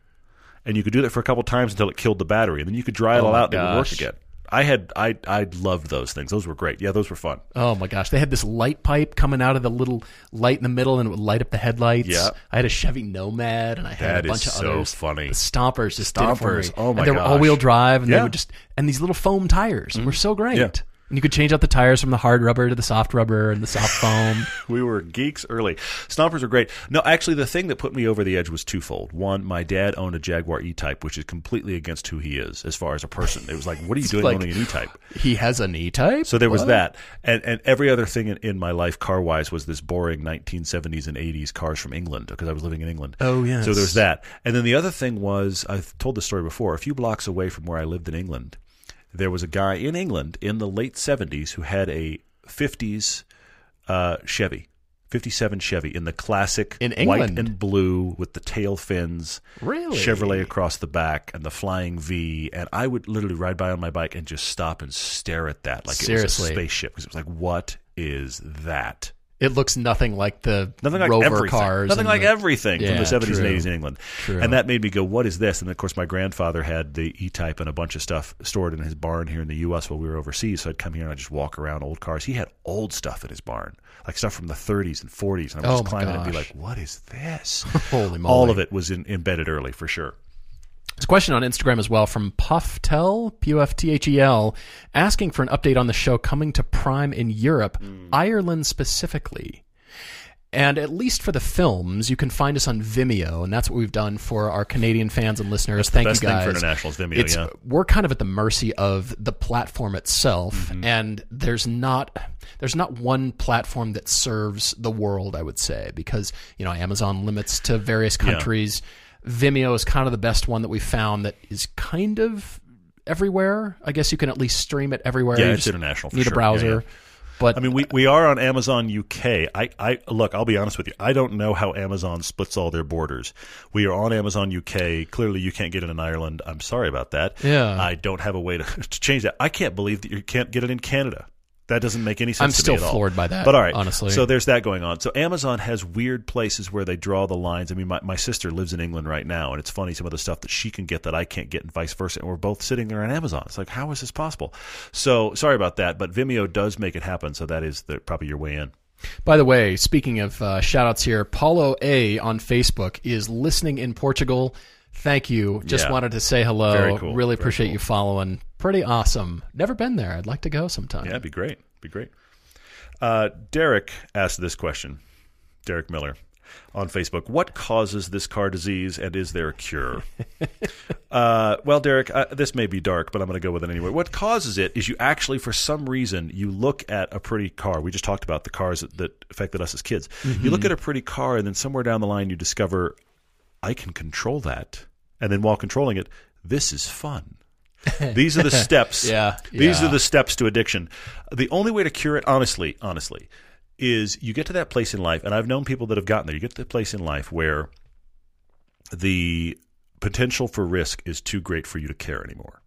And you could do that for a couple times until it killed the battery, and then you could dry it Oh all out and it would work again. I had I I loved those things. Those were great. Yeah, those were fun. Oh my gosh, they had this light pipe coming out of the little light in the middle, and it would light up the headlights. Yeah. I had a Chevy Nomad, and I had That a bunch is of so others. funny. The Stompers just did it for Stompers, oh my And they were all-wheel drive, and Yeah. Mm-hmm. they would just and these little foam tires were so great. Yeah. And you could change out the tires from the hard rubber to the soft rubber and the soft foam. *laughs* We were geeks early. Stompers were great. No, actually, the thing that put me over the edge was twofold. One, my dad owned a Jaguar E-Type, which is completely against who he is as far as a person. It was like, what are you doing like- owning an E-Type? he has an E-type. So there was What? that, and and every other thing in, in my life, car wise, was this boring 1970s and 80s cars from England because I was living in England. Oh, yes. So there was that, and then the other thing was I've told the story before. A few blocks away from where I lived in England, there was a guy in England in the late 70s who had a 50s uh, Chevy. 57 Chevy in the classic In white and blue with the tail fins, Really? Chevrolet across the back, and the flying V. And I would literally ride by on my bike and just stop and stare at that like it was a spaceship because it was like, what is that? It looks nothing like the Nothing like Rover everything. cars. Nothing like the- everything from the 70s and 80s in England. True. And that made me go, what is this? And of course, my grandfather had the E Type and a bunch of stuff stored in his barn here in the U.S. while we were overseas. So I'd come here and I'd just walk around old cars. He had old stuff in his barn, like stuff from the 30s and 40s. And I would Oh, just climb in and be like, what is this? *laughs* Holy moly. All of it was in, embedded early for sure. There's a question on Instagram as well from Pufthel, P U F T H E L, asking for an update on the show coming to Prime in Europe, Hmm. Ireland specifically. And at least for the films, you can find us on Vimeo, and that's what we've done for our Canadian fans and listeners. Thank best you thing guys. for international Vimeo, It's- yeah. We're kind of at the mercy of the platform itself, Mm-hmm. and there's not there's not one platform that serves the world. I would say because you know Amazon limits to various countries. Vimeo is kind of the best one that we found that is kind of everywhere. I guess you can at least stream it everywhere. Yeah, You it's international for Need sure. a browser. Yeah, yeah. But I mean, we, we are on Amazon UK. I, I look. I'll be honest with you. I don't know how Amazon splits all their borders. We are on Amazon UK. Clearly, you can't get it in Ireland. I'm sorry about that. Yeah. I don't have a way to, *laughs* to change that. I can't believe that you can't get it in Canada. That doesn't make any sense. I'm to still me at all. floored by that, But all right, honestly. So there's that going on. So Amazon has weird places where they draw the lines. I mean, my, my sister lives in England right now, and it's funny some of the stuff that she can get that I can't get, and vice versa. And we're both sitting there on Amazon. It's like, how is this possible? So sorry about that, but Vimeo does make it happen. So that is the, probably your way in. By the way, speaking of uh, shout outs here, Paulo A on Facebook is listening in Portugal. Thank you. Just Yeah. wanted to say hello. Very cool. Really Very appreciate cool. you following. Pretty awesome. Never been there. I'd like to go sometime. Yeah, it'd be great. Be great. Uh, Derek asked this question. Derek Miller on Facebook. What causes this car disease, and is there a cure? *laughs* uh, well, Derek, uh, this may be dark, but I'm going to go with it anyway. What causes it is you actually, for some reason, you look at a pretty car. We just talked about the cars that, that affected us as kids. You look at a pretty car, and then somewhere down the line, you discover, I can control that. And then while controlling it, this is fun. *laughs* These are the steps. Yeah, These yeah. are the steps to addiction. The only way to cure it, honestly, honestly, is you get to that place in life, and I've known people that have gotten there. You get to the place in life where the potential for risk is too great for you to care anymore.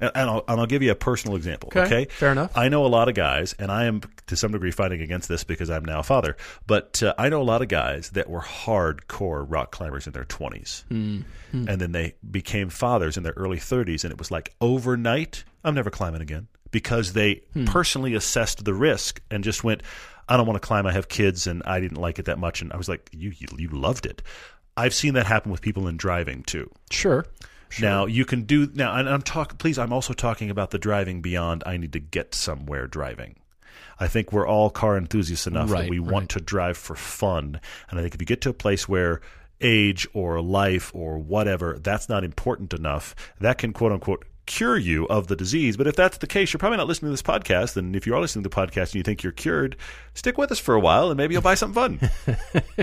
And, I'll, and I'll give you a personal example. Okay, Okay, fair enough. I know a lot of guys, and I am to some degree fighting against this because I'm now a father. But uh, I know a lot of guys that were hardcore rock climbers in their 20s, Hmm. and then they became fathers in their early 30s, and it was like overnight, I'm never climbing again because they Hmm. personally assessed the risk and just went, I don't want to climb. I have kids, and I didn't like it that much. And I was like, you, you, you loved it. I've seen that happen with people in driving too. Sure. Now you can do now, and I'm talking. Please, I'm also talking about the driving beyond. I need to get somewhere driving. I think we're all car enthusiasts enough Right, that we right. want to drive for fun, and I think if you get to a place where age or life or whatever that's not important enough, that can quote unquote cure you of the disease. But if that's the case, you're probably not listening to this podcast. And if you are listening to the podcast and you think you're cured, stick with us for a while, and maybe you'll buy something fun.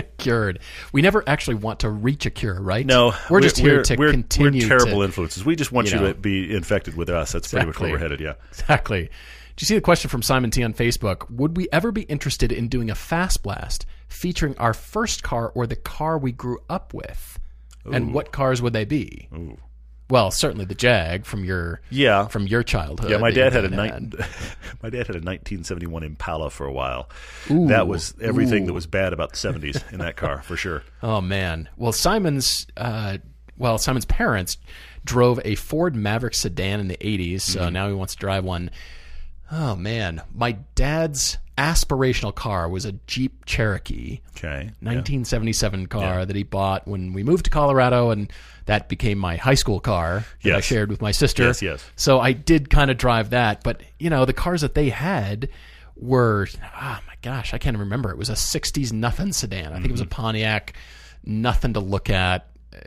*laughs* Cured. We never actually want to reach a cure, right? No, We're just here to we're, continue. We're terrible to, influences. We just want you you, to be infected with us. That's pretty much where we're headed. Yeah. Exactly. Do you see the question from Simon T on Facebook? Would we ever be interested in doing a fast blast featuring our first car or the car we grew up with? And what cars would they be? Well, certainly the Jag from your Yeah. from your childhood. Yeah, my dad had a ni- *laughs* my dad had a 1971 Impala for a while. that was everything that was bad about the 70s in that car for sure. *laughs* Oh man. Well, Simon's uh, well, Simon's parents drove a Ford Maverick sedan in the 80s, so now he wants to drive one. Oh man, my dad's aspirational car was a Jeep Cherokee. Okay. 1977 car Yeah. that he bought when we moved to Colorado, and that became my high school car that I shared with my sister. Yes, yes. So I did kind of drive that, but you know, the cars that they had were oh my gosh, I can't remember. It was a 60s nothing sedan. I think it was a Mm-hmm. Pontiac, nothing to look at. Uh,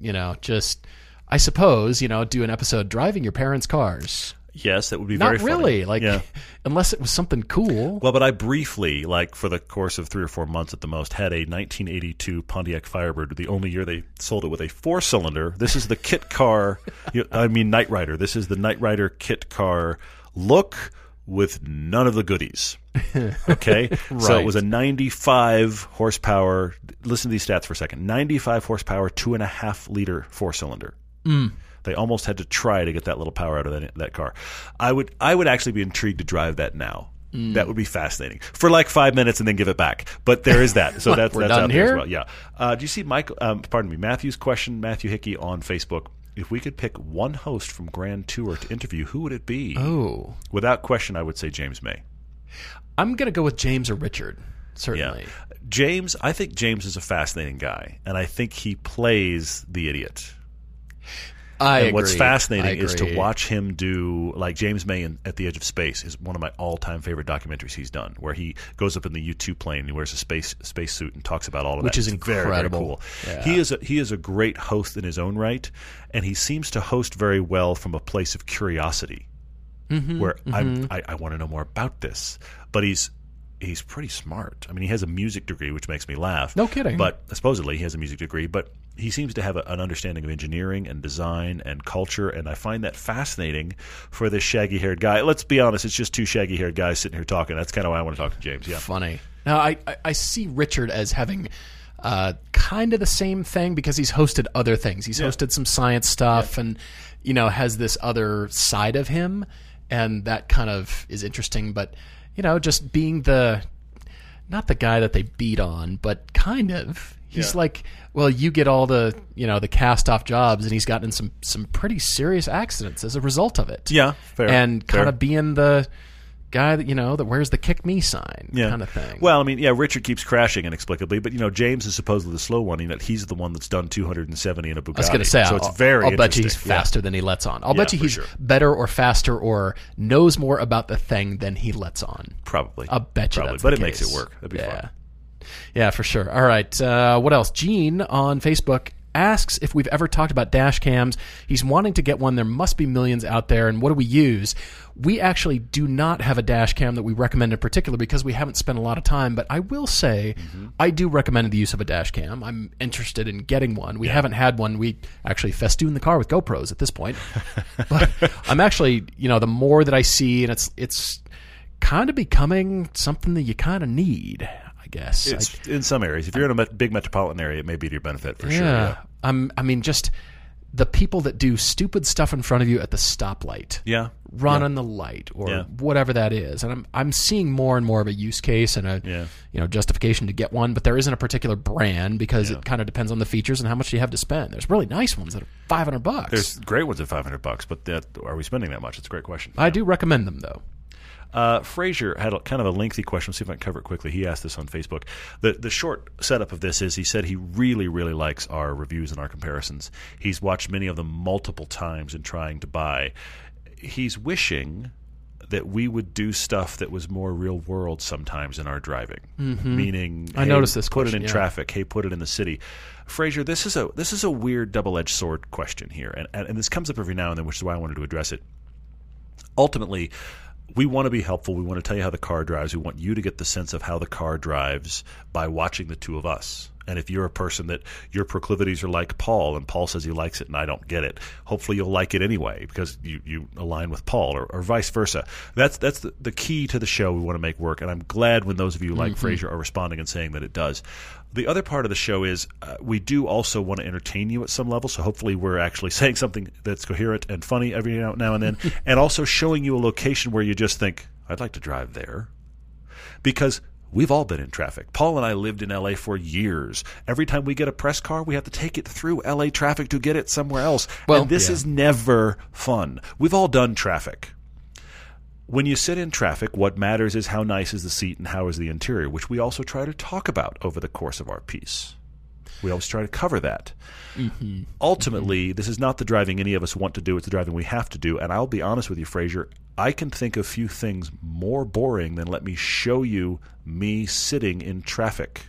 you know, just I suppose you know, do an episode driving your parents' cars. Yes, that would be Not very funny. really, like yeah. *laughs* unless it was something cool. Well, but I briefly, like for the course of three or four months at the most, had a 1982 Pontiac Firebird. The only year they sold it with a four-cylinder. This is the *laughs* kit car. you I mean, Knight Rider. This is the Knight Rider kit car look with none of the goodies. *laughs* Okay, so it was a 95 horsepower. Listen to these stats for a second: 95 horsepower, two and a half liter four-cylinder. Mm. They almost had to try to get that little power out of that, that car. I would I would actually be intrigued to drive that now. That would be fascinating for like five minutes and then give it back. But there is that. So that's We're that's done out there as here? well. Yeah. Uh, do you see Michael? Um, pardon me, Matthew's question. Matthew Hickey on Facebook. If we could pick one host from Grand Tour to interview, who would it be? Oh, Without question, I would say James May. I'm gonna go with James or Richard. Certainly. Yeah. James, I think James is a fascinating guy, and I think he plays the idiot. I and what's fascinating is to watch him do like James May in, at the Edge of Space is one of my all-time favorite documentaries he's done, where he goes up in the U two plane, and he wears a space space suit and talks about all of Which is It's very, very incredible. cool. Yeah. He is a, he is a great host in his own right, and he seems to host very well from a place of curiosity, Mm-hmm, where I'm, I I want to know more about this, but he's. He's pretty smart. I mean, he has a music degree, which makes me laugh. No kidding. But supposedly he has a music degree, but he seems to have a, an understanding of engineering and design and culture, and I find that fascinating for this shaggy-haired guy. Let's be honest; it's just two shaggy-haired guys sitting here talking. That's kind of why I want to talk to James. Yeah, funny. Now I, I, I see Richard as having uh, kind of the same thing because he's hosted other things. He's hosted some science stuff and you know has this other side of him, and that kind of is interesting. But you know, just being the not the guy that they beat on, but kind of. He's Yeah. like, well, you get all the you know the cast off jobs, and he's gotten in some some pretty serious accidents as a result of it. Yeah, fair, and kind of being the guy that you know that wears the kick me sign yeah, kind of thing. Well, I mean, yeah, Richard keeps crashing inexplicably, but you know, James is supposedly the slow one. In that he's the one that's done 270 in a Bugatti. I was going to say, so I'll, it's very. I'll bet you he's interesting. Yeah. faster than he lets on. I'll Yeah, bet you he's sure. better or faster or knows more about the thing than he lets on. Probably. I'll bet you Probably, but it makes it work. That'd be yeah. fun. Yeah, for sure. All right. Uh, what else? Gene on Facebook asks if we've ever talked about dash cams. He's wanting to get one. There must be millions out there. And what do we use? We actually do not have a dash cam that we recommend in particular because we haven't spent a lot of time. But I will say, Mm-hmm. I do recommend the use of a dash cam. I'm interested in getting one. We haven't had one. We actually festoon the car with GoPros at this point. *laughs* but I'm actually, you know, the more that I see, and it's it's kind of becoming something that you kind of need. I guess. It's in some areas. If you're in a big metropolitan area, it may be to your benefit for sure. Yeah. Yeah. Um, I mean, just the people that do stupid stuff in front of you at the stoplight, Yeah. run on the light, or Yeah. whatever that is. And I'm I'm seeing more and more of a use case and a Yeah. you know justification to get one, but there isn't a particular brand because it kind of depends on the features and how much you have to spend. There's really nice ones that are 500 bucks. There's great ones at 500 bucks, but that, are we spending that much? It's a great question. I do recommend them though. Uh, Frazier had a, kind of a lengthy question. Let's see if I can cover it quickly. He asked this on Facebook. The the short setup of this is he said he really really likes our reviews and our comparisons. He's watched many of them multiple times in trying to buy. He's wishing that we would do stuff that was more real world sometimes in our driving. Meaning, I hey, noticed this Put it in yeah. traffic. Hey, put it in the city. Frazier, this is a this is a weird double edged sword question here, and, and and this comes up every now and then, which is why I wanted to address it ultimately we want to be helpful. We want to tell you how the car drives. We want you to get the sense of how the car drives by watching the two of us. And if you're a person that your proclivities are like Paul, and Paul says he likes it and I don't get it, hopefully you'll like it anyway because you, you align with Paul, or, or vice versa. That's that's the, the key to the show we want to make work. And I'm glad when those of you like Fraser are responding and saying that it does. The other part of the show is uh, we do also want to entertain you at some level. So hopefully we're actually *laughs* saying something that's coherent and funny every now, now and then, *laughs* and also showing you a location where you just think, I'd like to drive there. Because We've all been in traffic. Paul and I lived in LA for years. Every time we get a press car, we have to take it through LA traffic to get it somewhere else. Well, and this yeah. is never fun. We've all done traffic. When you sit in traffic, what matters is how nice is the seat and how is the interior, which we also try to talk about over the course of our piece. We always try to cover that. Mm-hmm. Ultimately, this is not the driving any of us want to do, it's the driving we have to do. And I'll be honest with you, Frazier, I can think of few things more boring than let me show you me sitting in traffic.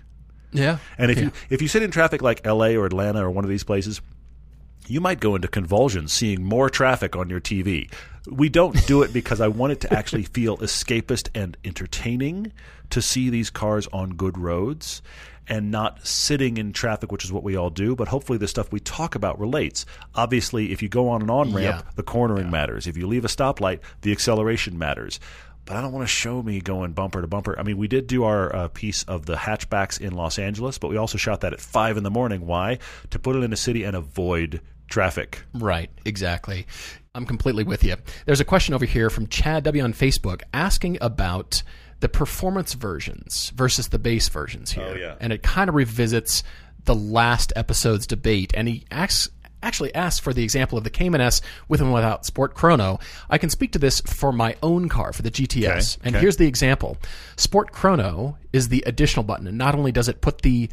Yeah. And if Yeah. you if you sit in traffic like LA or Atlanta or one of these places, you might go into convulsions seeing more traffic on your TV. We don't do it because I want it to actually *laughs* feel escapist and entertaining to see these cars on good roads and not sitting in traffic, which is what we all do. But hopefully, the stuff we talk about relates. Obviously, if you go on an on ramp, Yeah. the cornering matters. If you leave a stoplight, the acceleration matters. But I don't want to show me going bumper to bumper. I mean, we did do our uh, piece of the hatchbacks in Los Angeles, but we also shot that at five in the morning. Why? To put it in a city and avoid traffic. Right, exactly. I'm completely with you. There's a question over here from Chad W on Facebook asking about the performance versions versus the base versions here. Oh, yeah. And it kind of revisits the last episode's debate. And he asks, actually asks for the example of the Cayman S with and without Sport Chrono. I can speak to this for my own car, for the GTS. Okay, And okay. here's the example. Sport Chrono is the additional button. And not only does it put the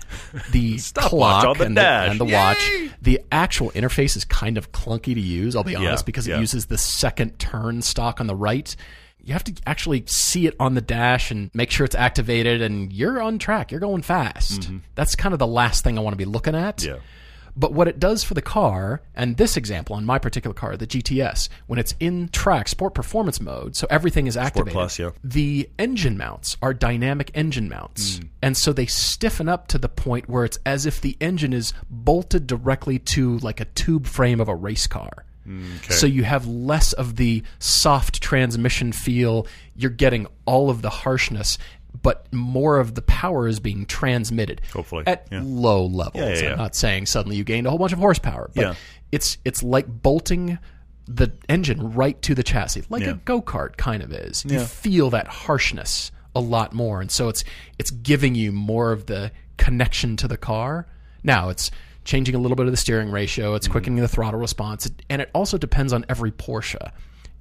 the *laughs* clock on the and, the, and the watch, the actual interface is kind of clunky to use, I'll be honest, because yeah. it uses the second turn stock on the right. You have to actually see it on the dash and make sure it's activated, and you're on track. You're going fast. That's kind of the last thing I want to be looking at. Mm-hmm. Yeah. But what it does for the car, and this example on my particular car, the GTS, when it's in track sport performance mode, so everything is activated. Plus, yeah. The engine mounts are dynamic engine mounts. And so they stiffen up to the point where it's as if the engine is bolted directly to like a tube frame of a race car. Mm, so you have less of the soft transmission feel. You're getting all of the harshness, but more of the power is being transmitted. Hopefully, At yeah. low levels. Yeah, yeah. I'm not saying suddenly you gained a whole bunch of horsepower, but it's it's like bolting the engine right to the chassis, like a go kart kind of is. You feel that harshness a lot more, and so it's it's giving you more of the connection to the car. Now it's changing a little bit of the steering ratio. Mm-hmm. It's quickening the throttle response, and it also depends on every Porsche.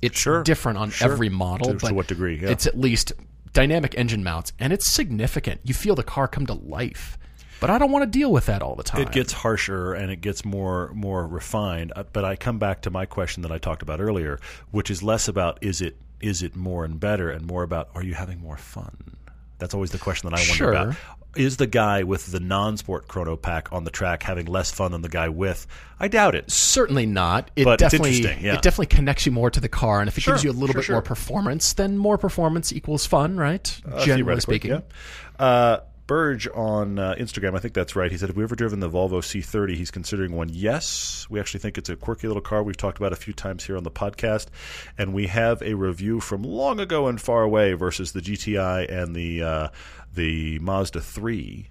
It's Sure. different on Sure. every model, To- to what degree, yeah. it's at least dynamic engine mounts, and it's significant. You feel the car come to life. But I don't want to deal with that all the time. It gets harsher and it gets more more refined. Uh, But I come back to my question that I talked about earlier, which is less about is it is it more and better, and more about are you having more fun? That's always the question that I wonder Sure. about. Is the guy with the non-sport chrono pack on the track having less fun than the guy with? I doubt it. Certainly not. It But it's definitely interesting, yeah. it definitely connects you more to the car, and if it Sure, gives you a little sure, bit sure. more performance, then more performance equals fun, right? Uh, Generally speaking. yeah. Uh, Burge on uh, Instagram, I think that's right. He said, "Have we ever driven the Volvo C30?" He's considering one. Yes, we actually think it's a quirky little car. We've talked about a few times here on the podcast, and we have a review from long ago and far away versus the GTI and the uh, the Mazda three.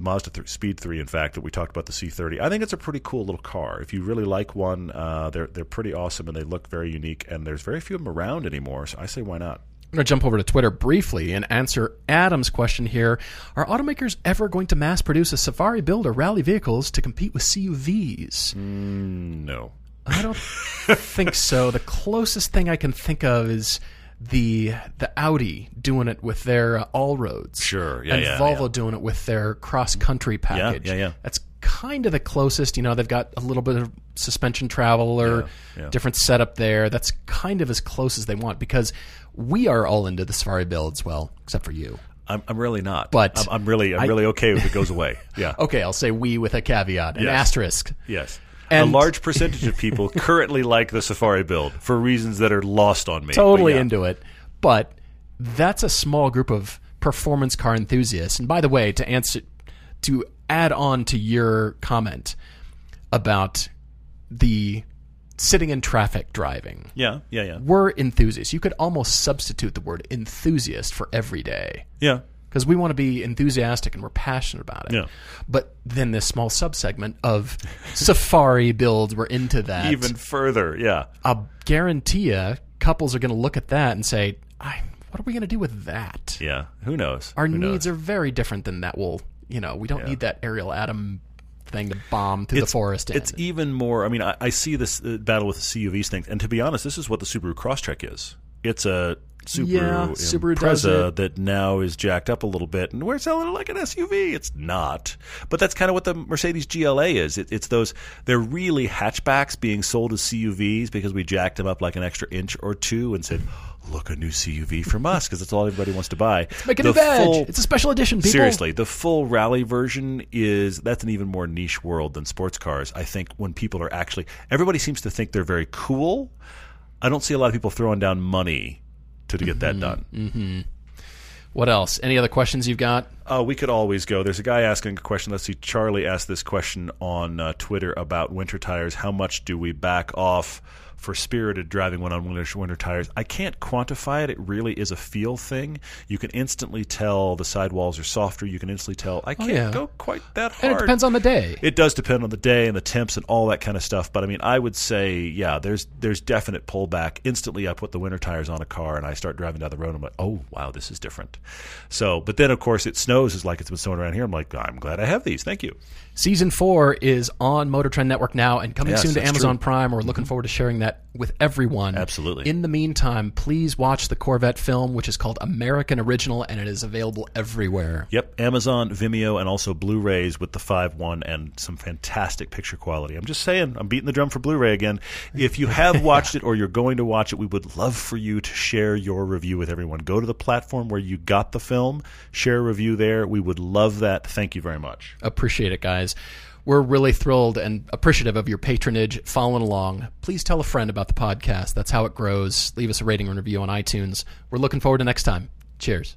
Mazda 3, Speed 3, in fact, that we talked about the C30. I think it's a pretty cool little car. If you really like one, uh, they're they're pretty awesome and they look very unique. And there's very few of them around anymore, so I say why not? I'm going to jump over to Twitter briefly and answer Adam's question here. Are automakers ever going to mass produce a safari build or rally vehicles to compete with CUVs? No. I don't *laughs* think so. The closest thing I can think of is the the Audi doing it with their uh, all roads. Sure, yeah, and yeah, Volvo yeah. doing it with their cross country package. yeah, yeah. That's kind of the closest. You know, they've got a little bit of suspension travel or Yeah, yeah. different setup there. That's kind of as close as they want because we are all into the safari builds. Well, except for you. I'm, I'm really not. But I'm, I'm really I'm I- really okay if it goes *laughs* away. Yeah. Okay, I'll say we with a caveat, an Yes. asterisk. Yes. And- a large percentage of *laughs* people currently like the Safari build for reasons that are lost on me. totally yeah. into it. But that's a small group of performance car enthusiasts. And by the way, to answer to add on to your comment about the sitting in traffic driving. Yeah, yeah, yeah. We're enthusiasts. You could almost substitute the word enthusiast for everyday. Yeah. Because we want to be enthusiastic and we're passionate about it. Yeah. But then this small subsegment of *laughs* safari builds, we're into that. Even further, yeah. I'll guarantee you, couples are going to look at that and say, I, what are we going to do with that? Yeah, who knows? Our Who needs knows? are very different than that. Will you know? We don't need that Ariel Atom thing to bomb through the forest. In. It's even more. I mean, I, I see this uh, battle with the CUVs thing, and to be honest, this is what the Subaru Crosstrek is. It's a Subaru Yeah, Subaru does Impreza it. that now is jacked up a little bit, and we're selling it like an SUV. It's not, but that's kind of what the Mercedes GLA is. It, it's those they're really hatchbacks being sold as CUVs because we jacked them up like an extra inch or two and said. Look, a new CUV from us because that's all everybody wants to buy. Make a The new badge. full- it's a special edition. People. Seriously, the full rally version is that's an even more niche world than sports cars. I think when people are actually everybody seems to think they're very cool. I don't see a lot of people throwing down money to, to get that done. What else? Any other questions you've got? Uh, we could always go. There's a guy asking a question. Let's see. Charlie asked this question on uh, Twitter about winter tires. How much do we back off for spirited driving when on winter, winter tires? I can't quantify it. It really is a feel thing. You can instantly tell the sidewalls are softer. You can instantly tell I oh, can't Oh, yeah. go quite that hard. And it depends on the day. It does depend on the day and the temps and all that kind of stuff. But I mean, I would say, yeah, there's there's definite pullback. Instantly, I put the winter tires on a car and I start driving down the road. I'm like, oh wow, this is different. So, but then of course it snows is like it's been snowing around here. I'm like, I'm glad I have these. Thank you. Season four is on Motor Trend Network now and coming Yes, soon to Amazon true. Prime. We're looking mm-hmm. forward to sharing that with everyone. Absolutely. In the meantime, please watch the Corvette film, which is called American Original, and it is available everywhere. Yep, Amazon, Vimeo, and also Blu-rays with the 5.1 and some fantastic picture quality. I'm just saying, I'm beating the drum for Blu-ray again. If you have *laughs* watched it or you're going to watch it, we would love for you to share your review with everyone. Go to the platform where you got the film, share a review there. We would love that. Thank you very much. Appreciate it, guys. We're really thrilled and appreciative of your patronage following along. Please tell a friend about the podcast. That's how it grows. Leave us a rating and review on iTunes. We're looking forward to next time. Cheers.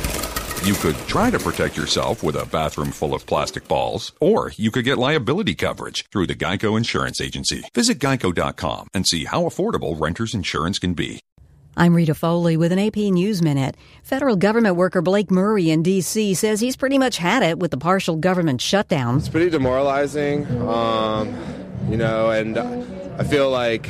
You could try to protect yourself with a bathroom full of plastic balls, or you could get liability coverage through the Geico Insurance Agency. Visit geico.com and see how affordable renter's insurance can be. I'm Rita Foley with an AP News Minute. Federal government worker Blake Murray in D.C. says he's pretty much had it with the partial government shutdown. It's pretty demoralizing, um, you know, and I feel like